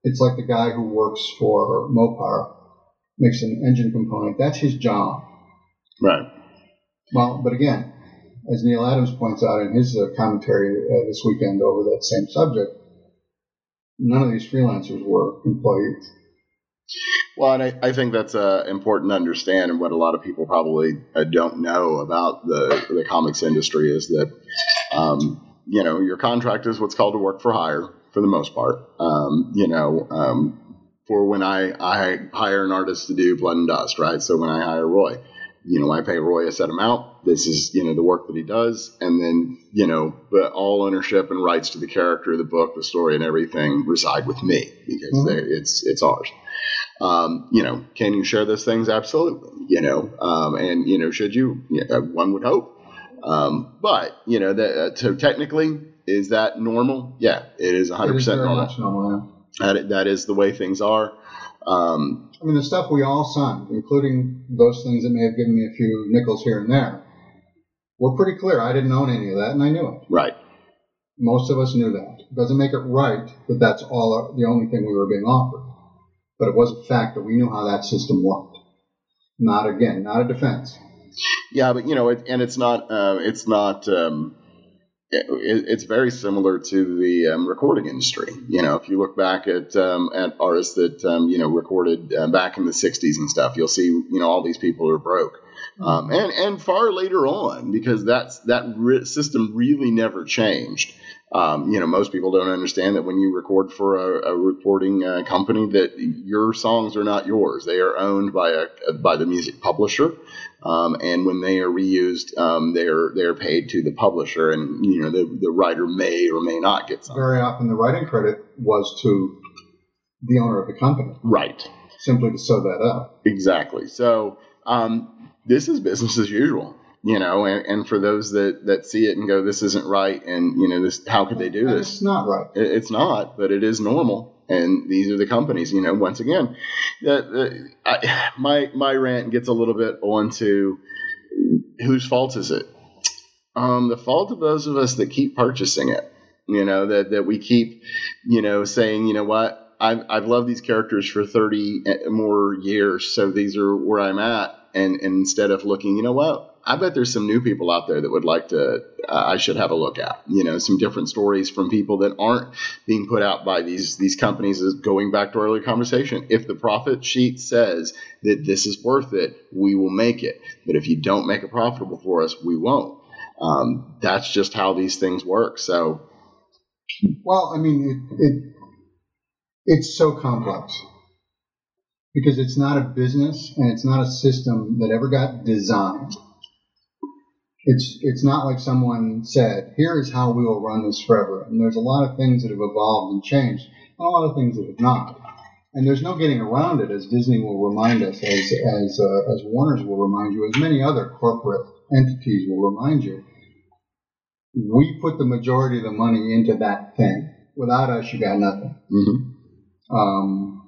it's like the guy who works for Mopar makes an engine component. That's his job. Right. Well, but again, as Neal Adams points out in his uh, commentary uh, this weekend over that same subject, none of these freelancers were employees. Well, and I, I think that's uh, important to understand, and what a lot of people probably uh, don't know about the the comics industry is that, um, you know, your contract is what's called a work for hire for the most part. Um, you know, um, for when I, I hire an artist to do Blood and Dust, right? So when I hire Roy, you know, I pay Roy a set amount. This is, you know, the work that he does. And then, you know, but all ownership and rights to the character, the book, the story, and everything reside with me because Mhm. it's, it's ours. Um, you know, can you share those things? Absolutely. You know, um, and, you know, should you? Yeah, one would hope. Um, but, you know, that, uh, so technically, is that normal? Yeah, it is 100% It is normal. normal, yeah. That, that is the way things are. Um, I mean, the stuff we all signed, including those things that may have given me a few nickels here and there, were pretty clear. I didn't own any of that, and I knew it. right. Most of us knew that. It Doesn't make it right that that's all the only thing we were being offered. But it was a fact that we knew how that system worked. Not again, not a defense. Yeah, but you know, it, and it's not. Uh, it's not. Um, it, it's very similar to the um, recording industry. You know, if you look back at um, at artists that um, you know recorded uh, back in the '60s and stuff, you'll see you know all these people are broke. Um, and and far later on, because that's that re- system really never changed. Um, you know, most people don't understand that when you record for a, a recording uh, company, that your songs are not yours; they are owned by a by the music publisher. Um, and when they are reused, um, they're they're paid to the publisher, and you know the the writer may or may not get some. Very often, the writing credit was to the owner of the company, Right. simply to sew that up. Exactly. So um, this is business as usual, you know. And, and for those that that see it and go, this isn't right, and you know, this how could they do this? It's not right. It- It's not, but it is normal. And these are the companies, you know. Once again, the, I, my my rant gets a little bit onto whose fault is it? Um, the fault of those of us that keep purchasing it. You know that that we keep, you know, saying, you know what, I've I've loved these characters for thirty more years, so these are where I'm at. And, and instead of looking, you know what, I bet there's some new people out there that would like to. Uh, I should have a look at. You know, some different stories from people that aren't being put out by these these companies. Is going back to our earlier conversation. If the profit sheet says that this is worth it, we will make it. But if you don't make it profitable for us, we won't. Um, that's just how these things work. So Well, I mean, it, it it's so complex because it's not a business and it's not a system that ever got designed. It's it's not like someone said, "Here is how we will run this forever." And there's a lot of things that have evolved and changed, and a lot of things that have not. And there's no getting around it, as Disney will remind us, as as uh, as Warner's will remind you, as many other corporate entities will remind you. We put the majority of the money into that thing. Without us, you got nothing. mhm. Um,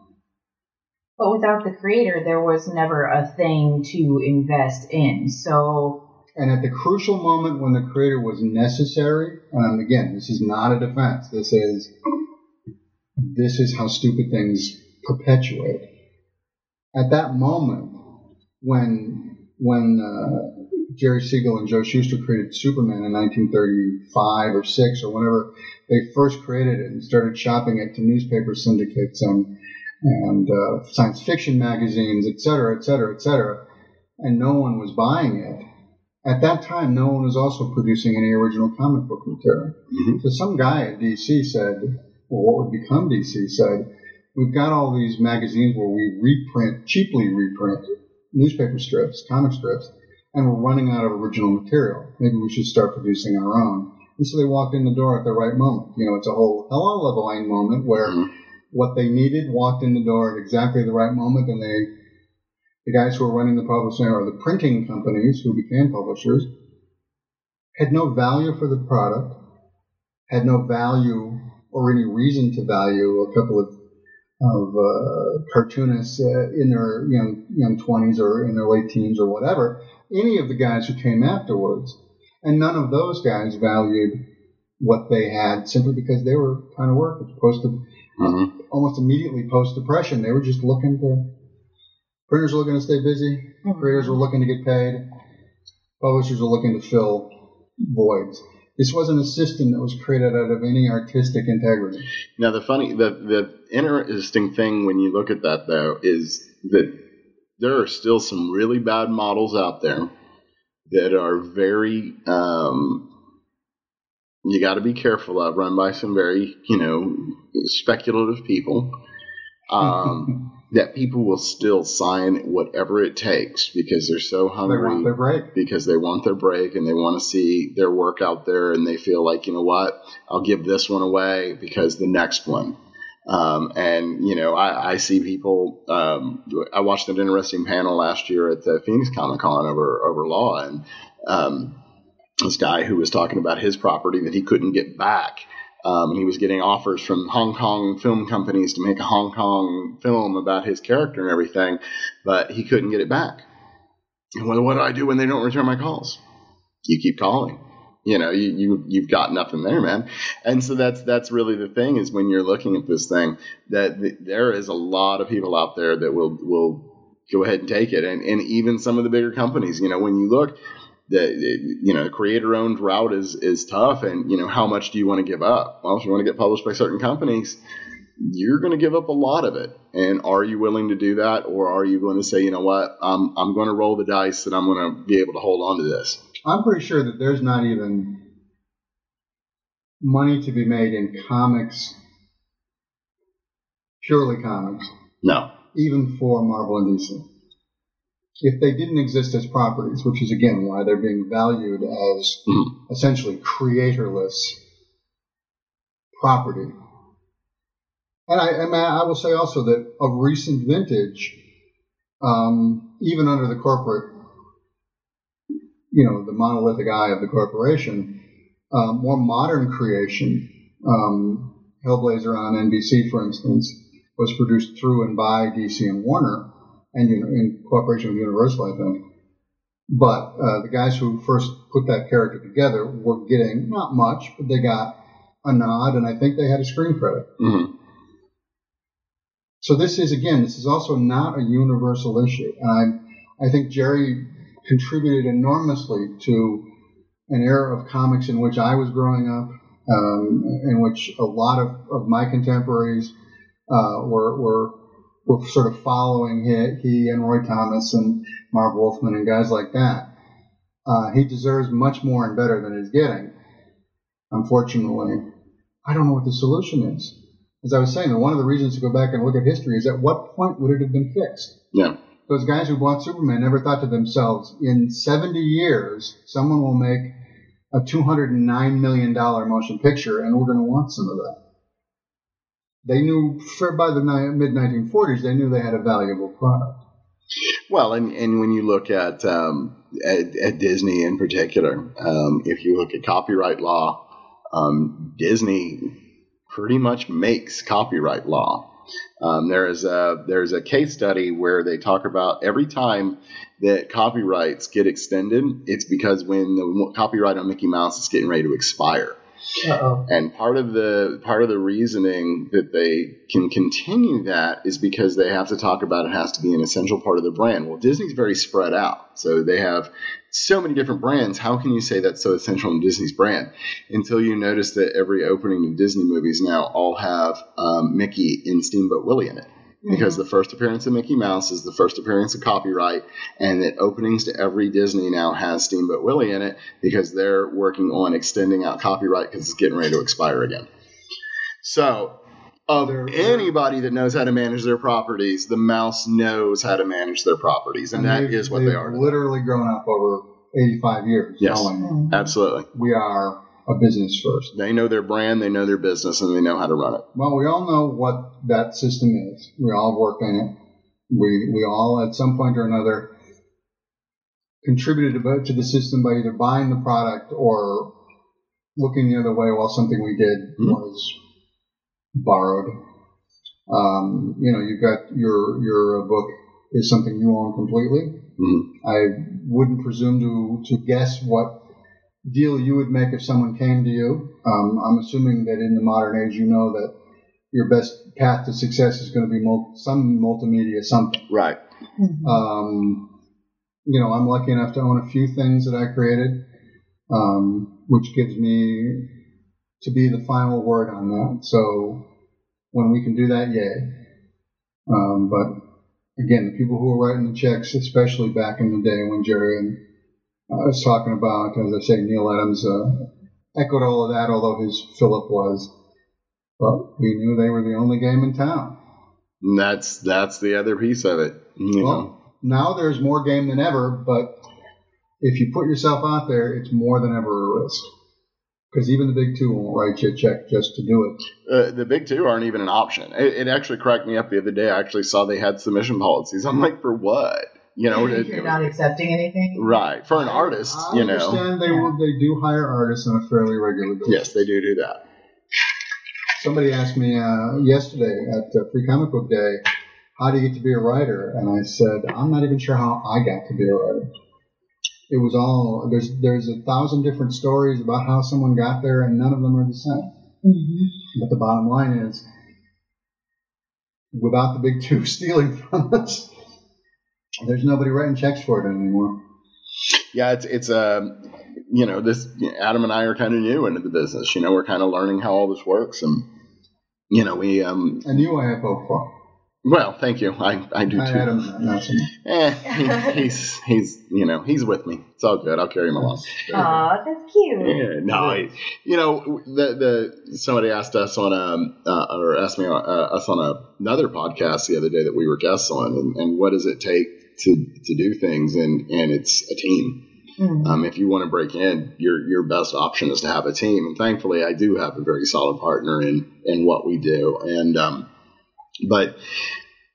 But without the creator, there was never a thing to invest in. So and at the crucial moment when the creator was necessary, and again, this is not a defense. This is this is how stupid things perpetuate. At that moment, when when uh, Jerry Siegel and Joe Shuster created Superman in 1935 or six or whenever they first created it and started shopping it to newspaper syndicates and and uh, science fiction magazines, et cetera, et cetera, et cetera, and no one was buying it. At that time, no one was also producing any original comic book material. Mhm. So some guy at DC said, or what would become DC said, we've got all these magazines where we reprint, cheaply reprint newspaper strips, comic strips, and we're running out of original material. Maybe we should start producing our own. And so they walked in the door at the right moment. You know, it's a whole hello Leveline moment where Mhm. what they needed walked in the door at exactly the right moment, and they, the guys who were running the publishing or the printing companies who became publishers, had no value for the product, had no value or any reason to value a couple of of uh, cartoonists uh, in their young young twenties or in their late teens or whatever. Any of the guys who came afterwards, and none of those guys valued what they had simply because they were kind of work. Mhm. almost immediately post depression. They were just looking to. Printers were looking to stay busy. Creators were looking to get paid. Publishers were looking to fill voids. This wasn't a system that was created out of any artistic integrity. Now the funny, the the interesting thing when you look at that though is that there are still some really bad models out there that are very um, you got to be careful of, run by some very you know speculative people [LAUGHS] um, that people will still sign whatever it takes because they're so hungry. They want their break. because they want their break and they want to see their work out there and they feel like you know what i'll give this one away because the next one um, and you know I, I see people um, i watched an interesting panel last year at the phoenix comic con over over law and um, this guy who was talking about his property that he couldn't get back um, and he was getting offers from Hong Kong film companies to make a Hong Kong film about his character and everything, but he couldn't get it back. Well, what do I do when they don't return my calls? You keep calling. You know, you, you you've got nothing there, man. And so that's that's really the thing is when you're looking at this thing that th- there is a lot of people out there that will will go ahead and take it, and and even some of the bigger companies. You know, when you look, the you know creator owned route is is tough, and you know how much do you want to give up? Well, if you want to get published by certain companies, you're going to give up a lot of it. And are you willing to do that, or are you going to say, you know what, I'm I'm going to roll the dice and I'm going to be able to hold on to this? I'm pretty sure that there's not even money to be made in comics, purely comics, No. even for Marvel and DC. If they didn't exist as properties, which is again why they're being valued as Mhm. essentially creatorless property. And I, and I will say also that of recent vintage, um, even under the corporate, you know, the monolithic eye of the corporation, um, more modern creation, um, Hellblazer on NBC, for instance, was produced through and by DC and Warner, and you know, in cooperation with Universal, I think. But uh, the guys who first put that character together were getting not much, but they got a nod, and I think they had a screen credit. hmm So this is again, this is also not a universal issue, and I, I think Gerry contributed enormously to an era of comics in which I was growing up, um, in which a lot of, of my contemporaries uh, were, were were sort of following he, he and Roy Thomas and Marv Wolfman and guys like that. Uh, he deserves much more and better than he's getting. Unfortunately, I don't know what the solution is. As I was saying, one of the reasons to go back and look at history is at what point would it have been fixed? Yeah. Those guys who bought Superman never thought to themselves, in 70 years, someone will make a $209 million motion picture and we're going to want some of that. They knew, by the mid 1940s, they knew they had a valuable product. Well, and, and when you look at, um, at, at Disney in particular, um, if you look at copyright law, um, Disney pretty much makes copyright law. Um, there is a there's a case study where they talk about every time that copyrights get extended, it's because when the copyright on Mickey Mouse is getting ready to expire. Uh-oh. And part of the part of the reasoning that they can continue that is because they have to talk about it has to be an essential part of the brand. Well, Disney's very spread out, so they have so many different brands. How can you say that's so essential in Disney's brand? Until you notice that every opening of Disney movies now all have um, Mickey and Steamboat Willie in it. Because mm-hmm. the first appearance of Mickey Mouse is the first appearance of copyright, and that openings to every Disney now has Steamboat Willie in it because they're working on extending out copyright because it's getting ready to expire again. So, of They're- anybody that knows how to manage their properties, the mouse knows how to manage their properties, and, that they've- what they are. literally grown up over 85 years. Yes. Absolutely. we are a business first. They know their brand, they know their business, and they know how to run it. Well, we all know what that system is. We all work in it. We we all at some point or another contributed to, to the system by either buying the product or looking the other way while something we did Mhm. was borrowed. Um, you know, you've got your your book is something you own completely. Mhm. I wouldn't presume to to guess what deal you would make if someone came to you. Um, I'm assuming that in the modern age, you know that your best path to success is going to be mul- some multimedia something. Right. Mhm. Um, you know, I'm lucky enough to own a few things that I created, um, which gives me to be the final word on that. So when we can do that, yay. Um, but again, the people who were writing the checks, especially back in the day when Gerry and I was talking about, as I say, Neal Adams uh, echoed all of that, although his Philip was. But we knew they were the only game in town. And that's that's the other piece of it. You know. Well, now there's more game than ever, but if you put yourself out there, it's more than ever a risk. Because even the big two won't write you a check just to do it. Uh, the big two aren't even an option. It, it actually cracked me up the other day. I actually saw they had submission policies. I'm like, for what? You know, [LAUGHS] it- You're not accepting anything. right for an artist. I you know, understand they will, they do hire artists on a fairly regular basis. yes, they do do that. Somebody asked me uh, yesterday at uh, Free Comic Book Day, how do you get to be a writer? And I said, I'm not even sure how I got to be a writer. It was all there's there's a thousand different stories about how someone got there, and none of them are the same. Mhm. But the bottom line is, without the big two [LAUGHS] stealing from us, there's nobody writing checks for it anymore. Yeah, it's it's um, you know, this Adam and I are kind of new into the business. You know, we're kind of learning how all this works, and you know, we um, And you, I have hope for. well, thank you. I I do too. had him, not so much. Eh, he, he's he's you know he's with me. It's all good. I'll carry him along. Aw, that's cute. Yeah, no, I, you know the the somebody asked us on um uh, or asked me uh, us on a, another podcast the other day that we were guests on, and, and what does it take to to do things, and and it's a team. Mhm. Um, if you want to break in, your your best option is to have a team, and thankfully, I do have a very solid partner in in what we do, and um, but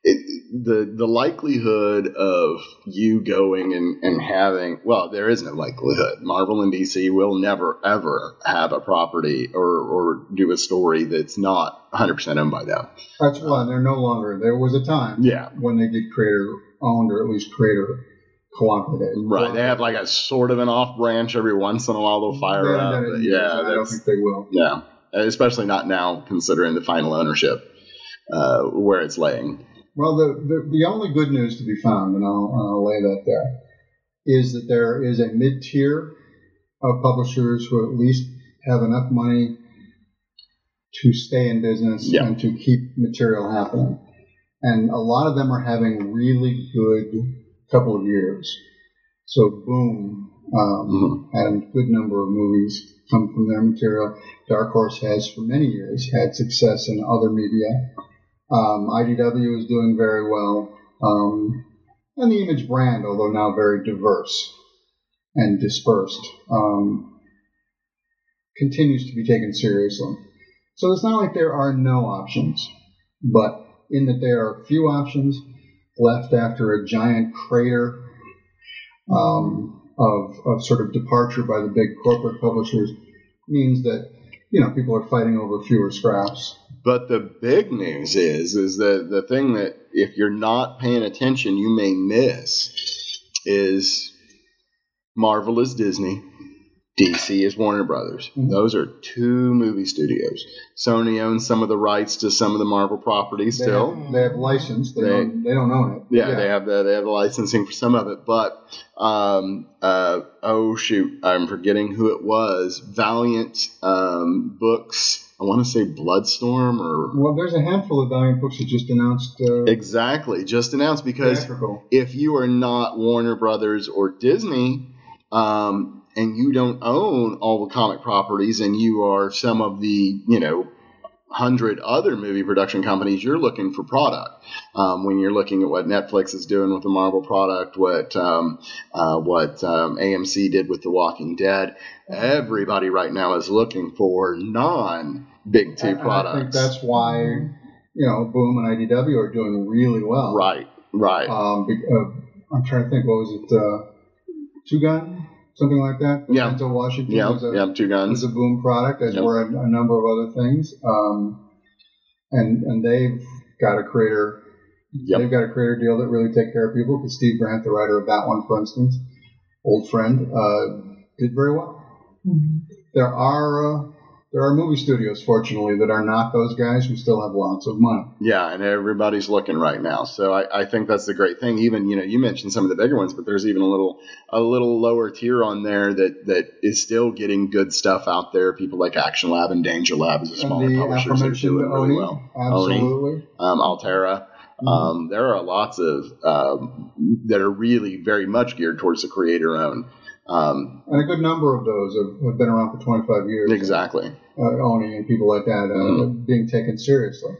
it, the the likelihood of you going and, and having well, there is no likelihood. Marvel and DC will never ever have a property or or do a story that's not 100 percent owned by them. That's why they're no longer. There was a time Yeah, when they did creator owned or at least creator cooperative. right. They have like a sort of an off branch every once in a while. They'll fire haven't up. done it in but years, yeah, I don't think they will. Yeah, especially not now, considering the final ownership uh, where it's laying. Well, the, the the only good news to be found, and I'll, I'll lay that there, is that there is a mid tier of publishers who at least have enough money to stay in business Yeah. and to keep material happening. And a lot of them are having really good couple of years. So, Boom um, Mhm. had a good number of movies come from their material. Dark Horse has, for many years, had success in other media. Um, IDW is doing very well. Um, and the Image brand, although now very diverse and dispersed, um, continues to be taken seriously. So it's not like there are no options, but in that there are few options left after a giant crater um, of, of sort of departure by the big corporate publishers means that you know people are fighting over fewer scraps. But the big news is, is that the thing that if you're not paying attention, you may miss is Marvel is Disney, DC is Warner Brothers. Mhm. Those are two movie studios. Sony owns some of the rights to some of the Marvel properties They still. have, they have license. They, They- don't, they don't own it. Yeah, they have the they have the licensing for some of it, but um, uh, oh shoot, I'm forgetting who it was. Valiant um, Books. I want to say Bloodstorm or Well, there's a handful of Valiant books that just announced uh, exactly just announced because theatrical. if you are not Warner Brothers or Disney, um, and you don't own all the comic properties, and you are some of the you know hundred other movie production companies, you're looking for product. Um, when you're looking at what Netflix is doing with the Marvel product, what um, uh, what um, AMC did with The Walking Dead, everybody right now is looking for non big two products. I think that's why you know Boom and IDW are doing really well. right, right. Um, uh, I'm trying to think. What was it? Uh, Two Gun, something like that. Yeah. Denzel Washington yeah, was a yeah, two was guns. a Boom product, as Yep. were a, a number of other things. Um, and and they've got a creator. Yep. They've got a creator deal that really take care of people. Because Steve Grant, the writer of that one, for instance, old friend, uh, did very well. Mhm. There are uh, there are movie studios, fortunately, that are not those guys who still have lots of money. Yeah, and everybody's looking right now. So I, I think that's the great thing. Even you know, you mentioned some of the bigger ones, but there's even a little a little lower tier on there that that is still getting good stuff out there. People like Action Lab and Danger Lab as a smaller publishers that are doing really Oni, well. absolutely. Um, Alterna. Mhm. Um, there are lots of um, that are really very much geared towards the creator own. Um, and a good number of those have, have been around for 25 years. exactly. Uh, Oni and people like that uh, Mhm. being taken seriously.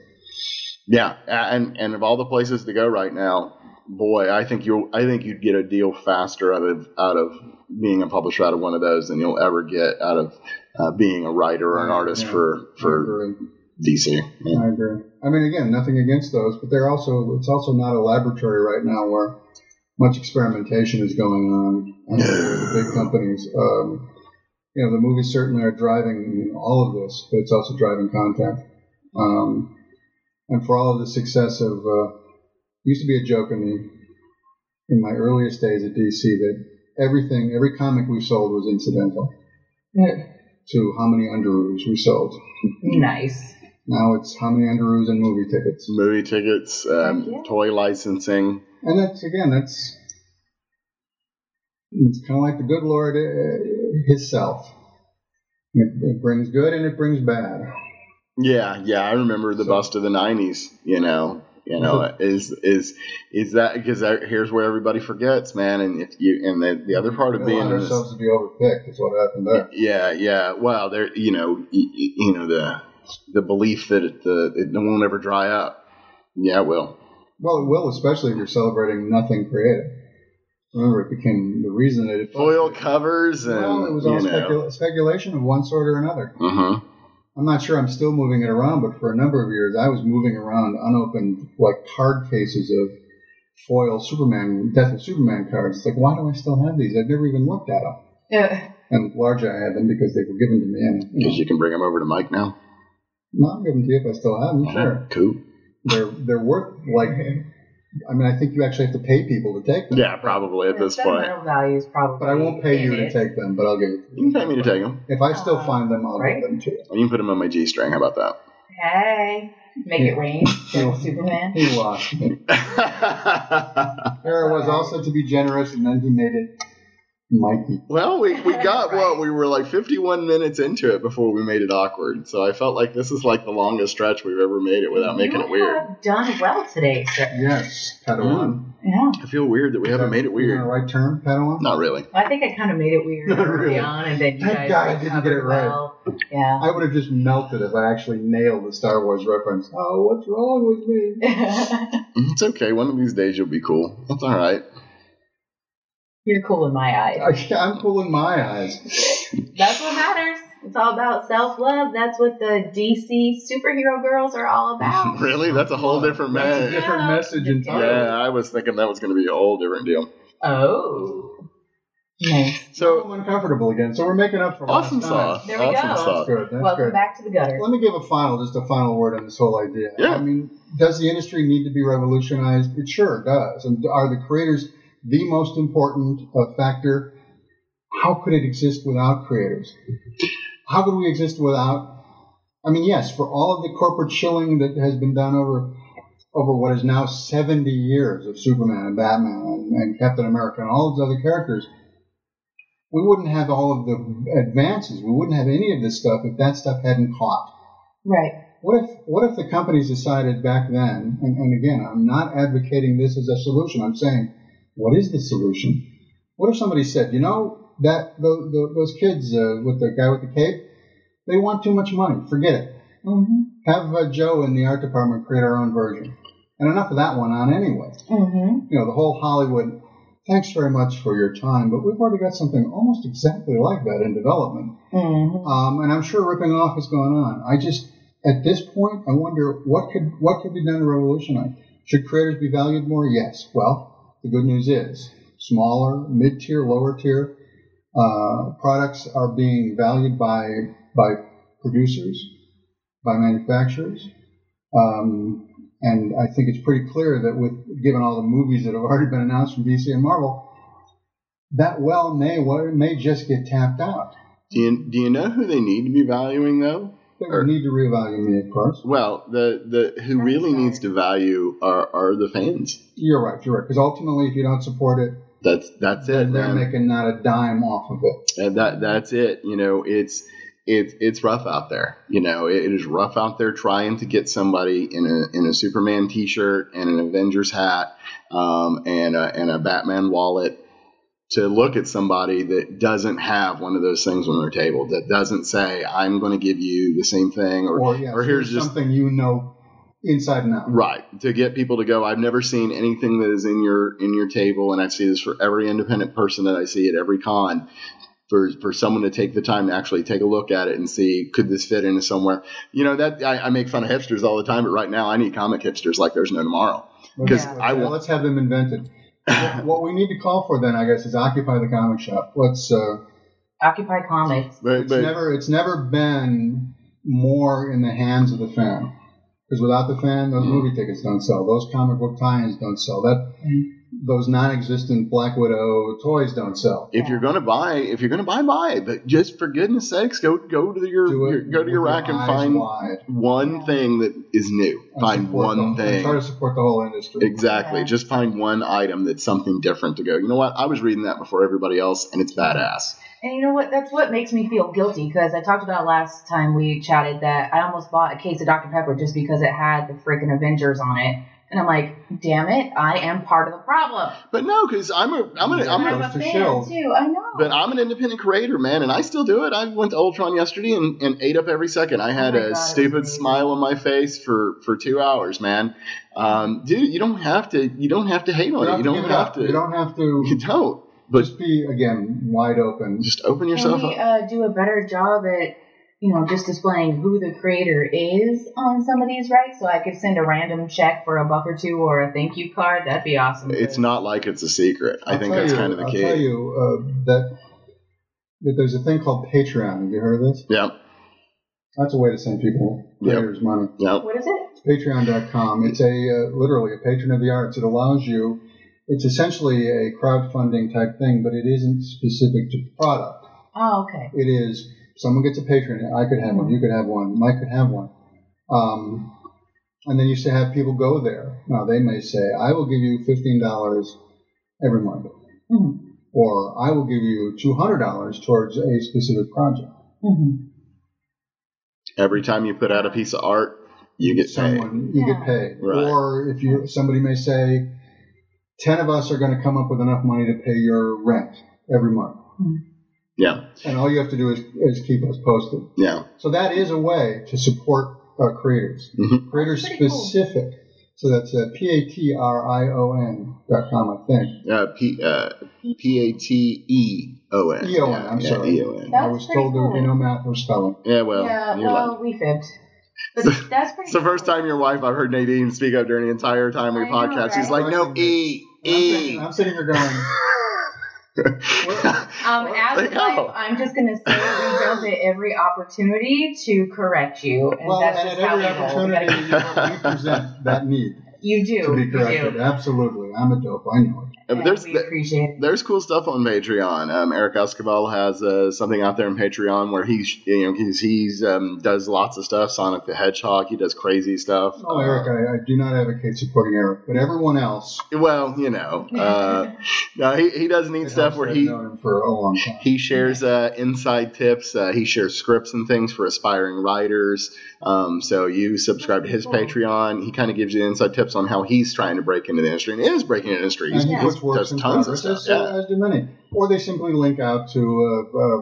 Yeah, and and of all the places to go right now, boy, I think you I think you'd get a deal faster out of out of being a publisher out of one of those than you'll ever get out of uh, being a writer or an artist yeah. for for. DC. Yeah. I agree. I mean, again, nothing against those, but they're also it's also not a laboratory right now where much experimentation is going on under the big companies. Um, you know, the movies certainly are driving all of this, but it's also driving content. Um, and for all of the success of, uh, used to be a joke in the in my earliest days at DC that everything, every comic we sold was incidental to how many underoos we sold. nice. Now it's how many underoos and movie tickets. Movie tickets, um, yeah. toy licensing. And that's again, that's it's kind of like the good Lord uh, Himself. It, it brings good and it brings bad. Yeah, yeah, I remember the So- bust of the '90s. You know, you know, [LAUGHS] is is is that because here's where everybody forgets, man. And if you and the the other part of being in this, to be overpicked. Is what happened there. yeah, yeah. Well, there, you know, y- y- you know the the belief that it, the it won't ever dry up. Yeah, it will. Well, it will, especially if you're celebrating nothing creative. Remember, it became the reason that it Foil covers and Well, it was you all know. specula- speculation of one sort or another. Uh-huh. I'm not sure I'm still moving it around, but for a number of years, I was moving around unopened, like card cases of foil Superman, Death of Superman cards. It's like, why do I still have these? I've never even looked at them. Yeah. And largely, I had them because they were given to me, and you Because know, you can bring them over to Mike now. I'll give them to you if I still have them. Sure, Cool. they're they're worth like. I mean, I think you actually have to pay people to take them. Yeah, probably at this point. Sentimental values probably. But I won't pay you to it. take them, but I'll give it to You you. can pay me to take them. If I still Uh, find them, I'll right. give them to you. You can put them on my G string. How about that? Hey, make it rain. [LAUGHS] Yeah. Superman. He lost me. [LAUGHS] There I was also to be generous, and then he made it Mikey. well, we, we [LAUGHS] got Right. what? We were like 51 minutes into it before we made it awkward. So I felt like this is like the longest stretch we've ever made it without making you it weird. have done well today, sir. Yes, Padawan. Mm. Yeah. I feel weird that we haven't made it weird. the right term, Padawan? Not really. I think I kind of made it weird [LAUGHS] Not early really. on, and then you Thank guys God I didn't get it recovered right. well. Yeah. I would have just melted if I actually nailed the Star Wars reference. Oh, what's wrong with me? [LAUGHS] Mm, it's okay. One of these days you'll be cool. That's all right. You're cool in my eyes. [LAUGHS] I, I'm cool in my eyes. That's what matters. It's all about self love. That's what the DC superhero girls are all about. [LAUGHS] really? That's a whole different That's a different Yeah. message entirely. Yeah, I was thinking that was going to be a whole different deal. Oh. Nice. So I'm uncomfortable again, so we're making up for awesome lost time. sauce. There we awesome go. That's sauce. good. That's Welcome good. back to the gutter. Let me give a final, just a final word on this whole idea. Yeah. I mean, does the industry need to be revolutionized? It sure does. And are the creators the most important uh, factor? How could it exist without creators? How could we exist without? I mean, yes, for all of the corporate shilling that has been done over over what is now 70 years of Superman and Batman and, and Captain America and all those other characters, we wouldn't have all of the advances. We wouldn't have any of this stuff if that stuff hadn't caught. Right. What if what if the companies decided back then? And, and again, I'm not advocating this as a solution. I'm saying, what is the solution? What if somebody said, you know, that the, the, those kids uh, with the guy with the cape, they want too much money. Forget it. Mm-hmm. Have uh, Joe in the art department create our own version. And enough of that went on anyway. Mm-hmm. You know, the whole Hollywood. Thanks very much for your time, but we've already got something almost exactly like that in development. Mm-hmm. Um, and I'm sure ripping off is going on. I just, at this point, I wonder what could what could be done to revolutionize. Should creators be valued more? Yes. Well, the good news is smaller, mid-tier, lower-tier uh, products are being valued by by producers, by manufacturers, um, and I think it's pretty clear that with given all the movies that have already been announced from DC and Marvel, that well may may just get tapped out. do you, do you know who they need to be valuing though? They Or- would need to reevaluate me, of course. Well, the the who That's really right. needs to value are, are the fans. You're right. You're right. Because ultimately, if you don't support it, That's that's it, they're man. making not a dime off of it. And that that's it. You know, it's it's it's rough out there. You know, it, it is rough out there trying to get somebody in a in a Superman T-shirt and an Avengers hat um, and a, and a Batman wallet to look at somebody that doesn't have one of those things on their table. That doesn't say, "I'm going to give you the same thing," or Or, yeah, or here's just something you know inside and out. Right. To get people to go, I've never seen anything that is in your in your table, and I see this for every independent person that I see at every con. For, for someone to take the time to actually take a look at it and see could this fit into somewhere you know that I, I make fun of hipsters all the time but right now i need comic hipsters like there's no tomorrow because Yeah. i want let's have them invented. What, what we need to call for then, I guess, is occupy the comic shop. Let's. Uh, Occupy Comics. but, it's but never. It's never been more in the hands of the fan. Because without the fan, those Mhm. movie tickets don't sell. Those comic book tie-ins don't sell. That those non-existent Black Widow toys don't sell. if you're gonna buy if you're gonna buy buy but just for goodness sakes go go to your, your go to your rack and find wide. one Yeah. thing that is new And find one the- thing Try to support the whole industry. Exactly. Yeah. Just find one item that's something different to go. You know what? I was reading that before everybody else, and it's badass. And you know what? That's what makes me feel guilty because I talked about last time we chatted that I almost bought a case of Dr. Pepper just because it had the freaking Avengers on it. And I'm like, damn it, I am part of the problem. But no, because I'm a I'm an I'm, I'm a, a fan show. too. I know. but I'm an independent creator, man, and I still do it. I went to Ultron yesterday and, and ate up every second. I had Oh a God, stupid smile on my face for for two hours, man. Um, dude, you don't have to you don't have to hate on it. You don't give it have up. to. You don't have to. [LAUGHS] You don't. But just be again wide open. just open Can yourself we up. uh, do a better job at, you know, just displaying who the creator is on some of these, right? So I could send a random check for a buck or two or a thank you card. That'd be awesome. It's not like it's a secret. I I'll think that's you- kind of the I'll key. tell you uh, that that there's a thing called Patreon. Have you heard of this? Yeah. That's a way to send people Yep. creators money. Yeah. What is it? Patreon.com. It's a uh, literally a patron of the arts. It allows you. It's essentially a crowdfunding type thing, but it isn't specific to product. Oh, okay. It is someone gets a patron. I could have one. You could have one. Mike could have one. Um, and then you used to have people go there. Now they may say, "I will give you fifteen dollars every month," Mhm. or "I will give you two hundred dollars towards a specific project." Mhm. Every time you put out a piece of art, you get paid. You Yeah. get paid, Right. or if you somebody may say, 10 of us are going to come up with enough money to pay your rent every month," Yeah. and all you have to do is, is keep us posted. Yeah. So that is a way to support uh, creators. Mhm. Creator Pretty cool. specific. So that's uh, P A T R I O N dot com, I think. Uh, P uh, P A T E O N. E-O-N, Yeah, I'm yeah, sorry. E-O-N. That's I was pretty told there would be no math or spelling. Yeah, well, yeah, you're well, like, we fibbed. [LAUGHS] But So- that's pretty it's the first time your wife I've heard Nadine speak up during the entire time we I know, podcast. She's like, no, E, And I'm, E. thinking, I'm sitting here going, [LAUGHS] Um, as There a wife. I'm just going to say we jump at every opportunity to correct you. And well, that's just at how every we roll. We opportunity, gotta- we present that need You do. to be you corrected. do. Absolutely. I'm a dope. I know it. Uh, but there's we appreciate it. there's cool stuff on Patreon. Um, Eric Escobar has uh, something out there on Patreon where he you know he's, he's um, does lots of stuff. Sonic the Hedgehog, he does crazy stuff. Oh, Eric, I, I do not advocate supporting Eric, but everyone else. Uh, well, you know, uh, [LAUGHS] no, he he does neat it stuff where he I've known him for a long time. He shares uh, inside tips. Uh, he shares scripts and things for aspiring writers. Um, so you subscribe to his Cool. Patreon. He kind of gives you inside tips on how he's trying to break into the industry and is breaking into the industry. He's, and he he's- puts works does in tons of stuff. as, Yeah. as do many. Or they simply link out to uh, uh,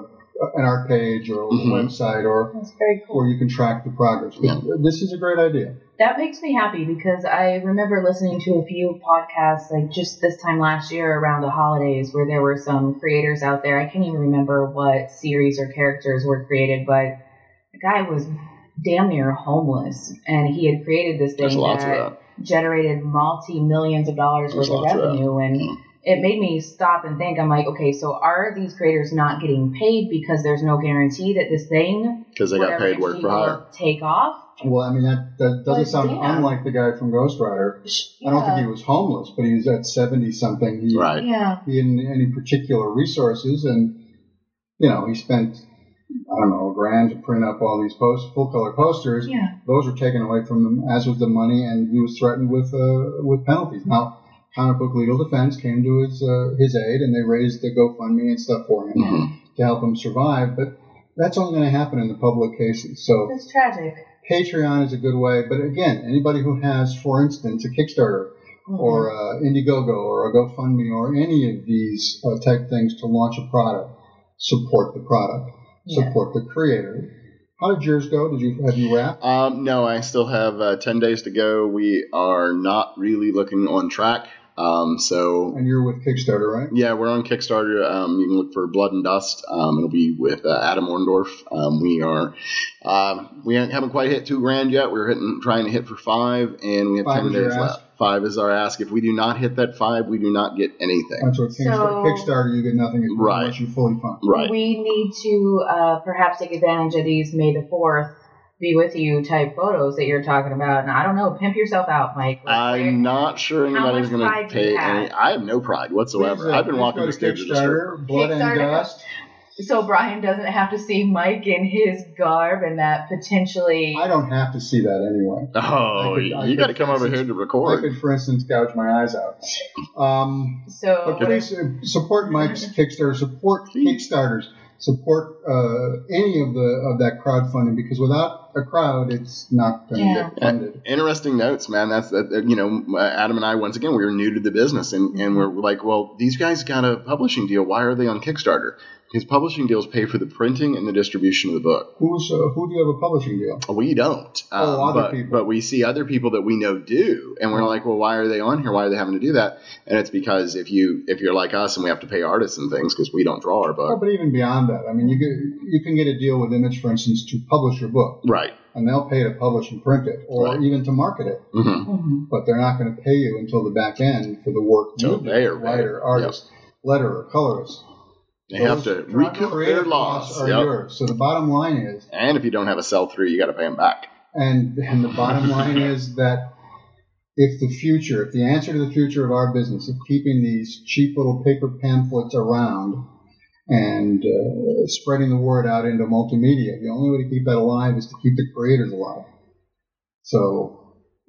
an art page or a Mhm. website or That's very cool. where you can track the progress. Yeah. This is a great idea. That makes me happy because I remember listening to a few podcasts like just this time last year around the holidays where there were some creators out there. I can't even remember what series or characters were created, but the guy was damn near homeless and he had created this There's thing lots of that that. Generated multi millions of dollars worth of lots of revenue and it made me stop and think. I'm like, okay, so are these creators not getting paid because there's no guarantee that this thing Because they got paid work for hire. take off? Well, I mean, that, that doesn't But sound damn. unlike the guy from Ghost Rider. I don't think he was homeless, but he was at 70 something. He, Right. Yeah. he didn't any particular resources, and, you know, he spent, I don't know, a grand to print up all these post, full color posters. Yeah. those were taken away from him, as was the money, and he was threatened with uh, with penalties. Now, comic book legal defense came to his uh, his aid, and they raised the GoFundMe and stuff for him Mhm. to help him survive. But that's only going to happen in the public cases. So It's tragic. Patreon is a good way. But again, anybody who has, for instance, a Kickstarter Mm-hmm. or uh, Indiegogo or a GoFundMe or any of these uh, type things to launch a product, support the product, Yeah. support the creator. How did yours go? Did you have you wrapped? Um, no, I still have uh, 10 days to go. We are not really looking on track. Um, so And you're with Kickstarter, right? yeah, we're on Kickstarter. Um, you can look for Blood and Dust. Um, it'll be with uh, Adam Orndorff. Um, we are um, we haven't quite hit two grand yet. We're hitting trying to hit for five, and we have Five ten days left. Five is our ask. If we do not hit that five, we do not get anything. That's what So- Kickstarter, you get nothing Right. unless you fully fund. Right. We need to uh, perhaps take advantage of these May the 4th be with you type photos that you're talking about. And I don't know, pimp yourself out, Mike. real I'm quick. not sure anybody's going to pay any. I have no pride whatsoever. Please, uh, I've been walking the stage of the strip. Kickstarter, [LAUGHS] Blood and Kickstarter. Dust. So Brian doesn't have to see Mike in his garb and that potentially. I don't have to see that anyway. Oh, could- I you got to come over here to record. I could, for instance, gouge my eyes out. Um, so but please uh, support Mike's [LAUGHS] Kickstarter. Support Kickstarters. Support uh, any of the of that crowdfunding because without a crowd, it's not going to Yeah. get funded. Interesting notes, man. That's that. that, You know, Adam and I once again we were new to the business, and and we're like, well, these guys got a publishing deal. Why are they on Kickstarter? Because publishing deals pay for the printing and the distribution of the book. Who's uh, who do you have a publishing deal? We don't. Oh, Um, other but, people. but we see other people that we know do, and we're like, well, why are they on here? Why are they having to do that? And it's because if you if you're like us and we have to pay artists and things because we don't draw our Oh, book, but even beyond that, I mean, you get, you can get a deal with Image, for instance, to publish your book, right? and they'll pay to publish and print it, or Right. even to market it. hmm Mhm. But they're not going to pay you until the back end for the work Till you do, they are writer, paid. artist, letterer, colorist. They have to recoup their loss. Are Yep. yours. So the bottom line is, And if you don't have a sell through, you got to pay them back. and and the bottom [LAUGHS] line is that if the future, if the answer to the future of our business of keeping these cheap little paper pamphlets around and uh, spreading the word out into multimedia, the only way to keep that alive is to keep the creators alive. So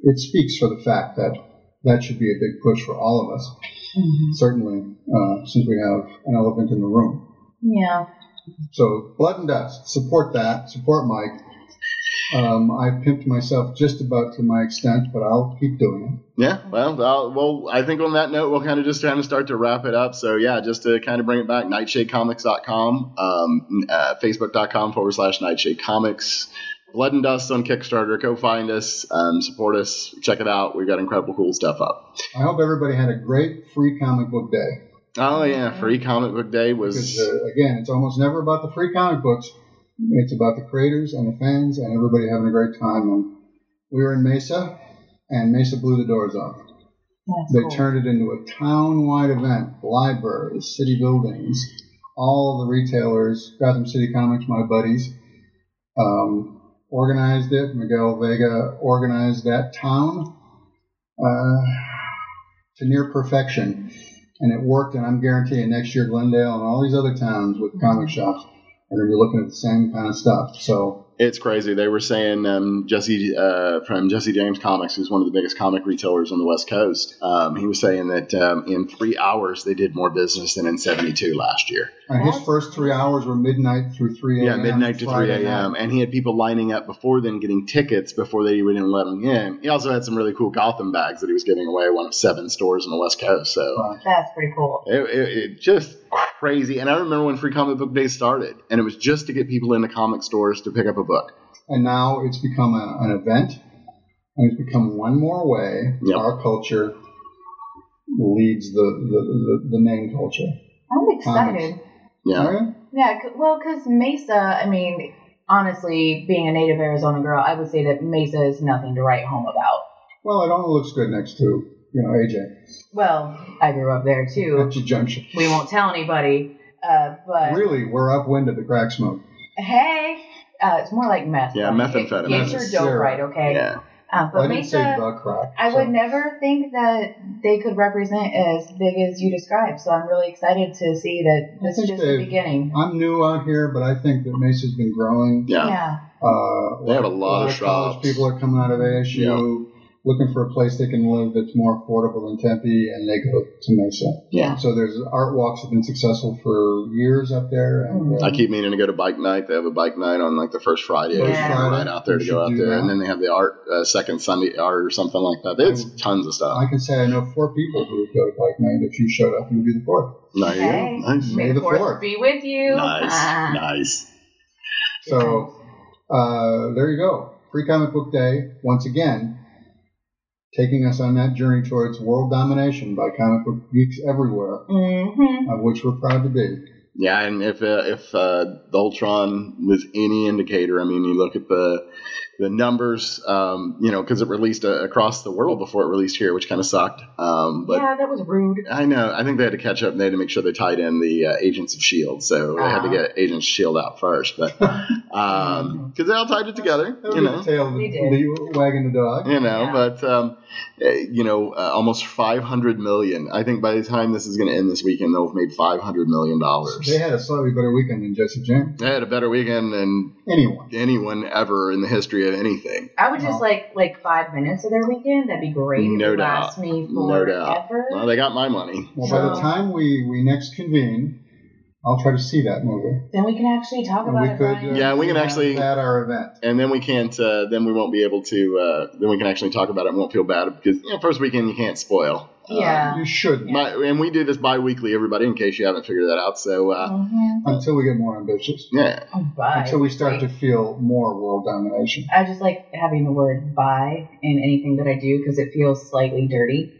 it speaks for the fact that that should be a big push for all of us. Mhm. Certainly, uh, since we have an elephant in the room. Yeah. So blood and dust, support that, support Mike. Um, I've pimped myself just about to my extent, but I'll keep doing it. Yeah, well, I'll, well, I think on that note, we'll kind of just kind of start to wrap it up. So, yeah, just to kind of bring it back, nightshadecomics.com, um, uh, facebook.com forward slash nightshade comics, blood and dust on Kickstarter. Go find us, um, support us, check it out. We've got incredible, cool stuff up. I hope everybody had a great free comic book day. Oh, yeah, free comic book day Because was. uh, again, it's almost never about the free comic books. It's about the creators and the fans and everybody having a great time. And we were in Mesa, and Mesa blew the doors off. That's They cool. turned it into a town-wide event. Libraries, city buildings, all the retailers, Gotham City Comics, my buddies, um, organized it. Miguel Vega organized that town uh, to near perfection, and it worked. And I'm guaranteeing next year, Glendale and all these other towns with comic shops are going to be looking at the same kind of stuff. So It's crazy. They were saying um, Jesse uh, from Jesse James Comics, who's one of the biggest comic retailers on the West Coast. Um, he was saying that um, in three hours they did more business than in 72 last year. and his first three hours were midnight through 3 a.m. Yeah, midnight to 3 a.m. And he had people lining up before then getting tickets before they even let them in. He also had some really cool Gotham bags that he was giving away, one of seven stores on the West Coast. So That's pretty cool. it, it, it just crazy. And I remember when Free Comic Book Day started, and it was just to get people into comic stores to pick up a book. and now it's become a, an event, and it's become one more way Yep. our culture leads the, the, the, the main culture. I'm excited. Yeah. Oh, yeah? Yeah, well, because Mesa, I mean, honestly, being a native Arizona girl, I would say that Mesa is nothing to write home about. Well, it only looks good next to you know AJ Well, I grew up there too. Apache Junction. We won't tell anybody. Uh, but Really, we're upwind of the crack smoke. hey, uh, it's more like meth. Yeah, Like, methamphetamine. Get, get your dope Syrup. right, okay? Yeah. Uh, Well, but I didn't say Mesa, the crack. I so- would never think that they could represent as big as you described. So I'm really excited to see that this is just the beginning. I'm new out here, but I think that Mesa's been growing. Yeah. yeah. Uh, They have a lot of college shops. people are coming out of ASU looking for a place they can live that's more affordable than Tempe, and they go to Mesa. Yeah. So there's art walks have been successful for years up there, and uh, I keep meaning to go to bike night. They have a bike night on like the first Friday. Yeah. Friday. Right out there to go out there, that. and then they have the art uh, second Sunday art or something like that. It's tons of stuff. I can say I know four people who would go to bike night. If you showed up, you'd be the fourth. There you Hey. Nice. May May the the fourth fourth. be with you. Nice. Ah. Nice. So uh, there you go. Free Comic Book Day, once again, taking us on that journey towards world domination by comic book geeks everywhere, Mm-hmm. of which we're proud to be. Yeah, and if uh, if uh, the Ultron was any indicator, I mean, you look at the the numbers, um, you know, because it released uh, across the world before it released here, which kind of sucked. Um, but yeah, that was rude. I know. I think they had to catch up. and They had to make sure they tied in the uh, Agents of Shield, so they had to Ah. get Agents of Shield out first, but [LAUGHS] because they all tied it together, That you know. the tail of the, the wagging the dog. You know, Yeah. but um, uh, you know, uh, almost 500 million. I think by the time this is going to end this weekend, they'll have made 500 million dollars. They had a slightly better weekend than Jesse James. They had a better weekend than Anyone. anyone ever in the history of anything. I would just Well- like like five minutes of their weekend. That'd be great. No would doubt. last me No forever. doubt. Well, they got my money. Well, by the time we, we next convene, I'll try to see that movie. then we can actually talk And about we it. could, Brian. uh, Yeah, we can actually- at our event. And then we can't. Uh, then we won't be able to. Uh, then we can actually talk about it. and won't feel bad because you know, first weekend you can't spoil. Yeah. You should Yeah. My, and we do this bi-weekly, everybody, in case you haven't figured that out. So, uh, Mhm. until we get more ambitious. yeah, Oh. Until we start to feel more world domination. I just like having the word "bi" in anything that I do because it feels slightly dirty.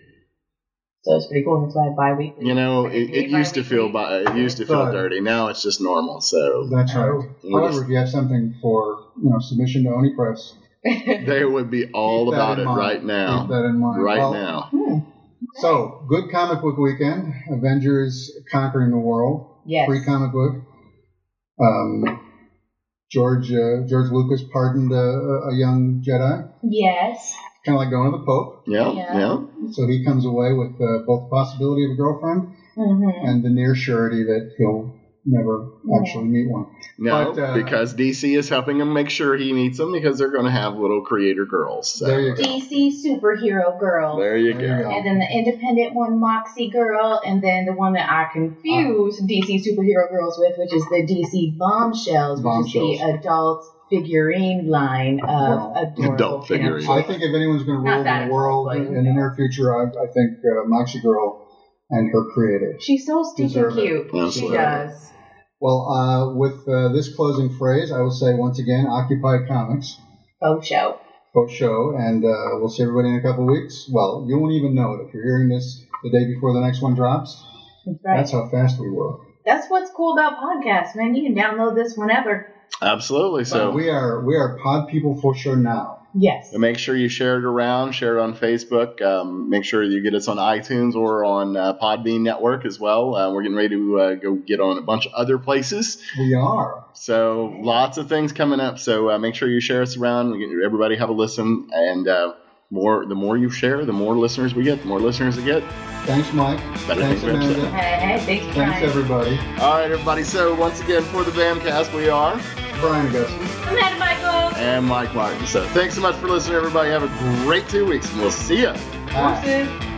So it's pretty cool. That's why I bi-weekly. you know, Like, it, it used to feel bi-weekly- it used to feel But- dirty. Now it's just normal. So That's right. Oh. However, if you have something for you know submission to Oni Press, [LAUGHS] they would be all about it mind. right Keep now. that in mind. Right Well, now. Hmm. So, good comic book weekend. Avengers conquering the world. Yes. Free comic book. Um, George uh, George Lucas pardoned a, a young Jedi, Yes. Kind of like going to the Pope. Yeah, Yeah. yeah. So he comes away with uh, both the possibility of a girlfriend Mm-hmm. and the near surety that he'll never actually meet one. No, But, uh, because DC is helping him make sure he meets them because they're going to have little creator girls. So. There you go. DC superhero girl. There you There go. go. And then the independent one, Moxie Girl, and then the one that I confuse DC superhero girls with, which is the DC Bombshells, which is the adult figurine line of Well, adult figurine. I think if anyone's going to rule the world adult, but, in the near future, I, I think uh, Moxie Girl and her creator. She's so stinking Deserve it. cute. She does. Well, uh, with uh, this closing phrase, I will say once again, Occupy Comics, Faux show. post show, and uh, we'll see everybody in a couple of weeks. Well, you won't even know it if you're hearing this the day before the next one drops. That's right. That's how fast we were. That's what's cool about podcasts, man. You can download this whenever. Absolutely. So Uh, we are we are pod people for sure now. Yes. make sure you share it around, share it on Facebook. Um, make sure you get us on iTunes or on uh, Podbean Network as well. Uh, we're getting ready to uh, go get on a bunch of other places. We are. So lots of things coming up. So uh, make sure you share us around. We get, everybody have a listen, and uh, more the more you share, the more listeners we get. The more listeners we get, Thanks, Mike. better Thanks, things we have to say. Amanda. Hey, hey, thanks, Thanks, everybody. All right, everybody. So once again, for the Bamcast, we are Brian Augustyn. I'm Hannah Michael. and Mike Martin. So thanks so much for listening, everybody. Have a great two weeks, and we'll see you. Bye. Deuces.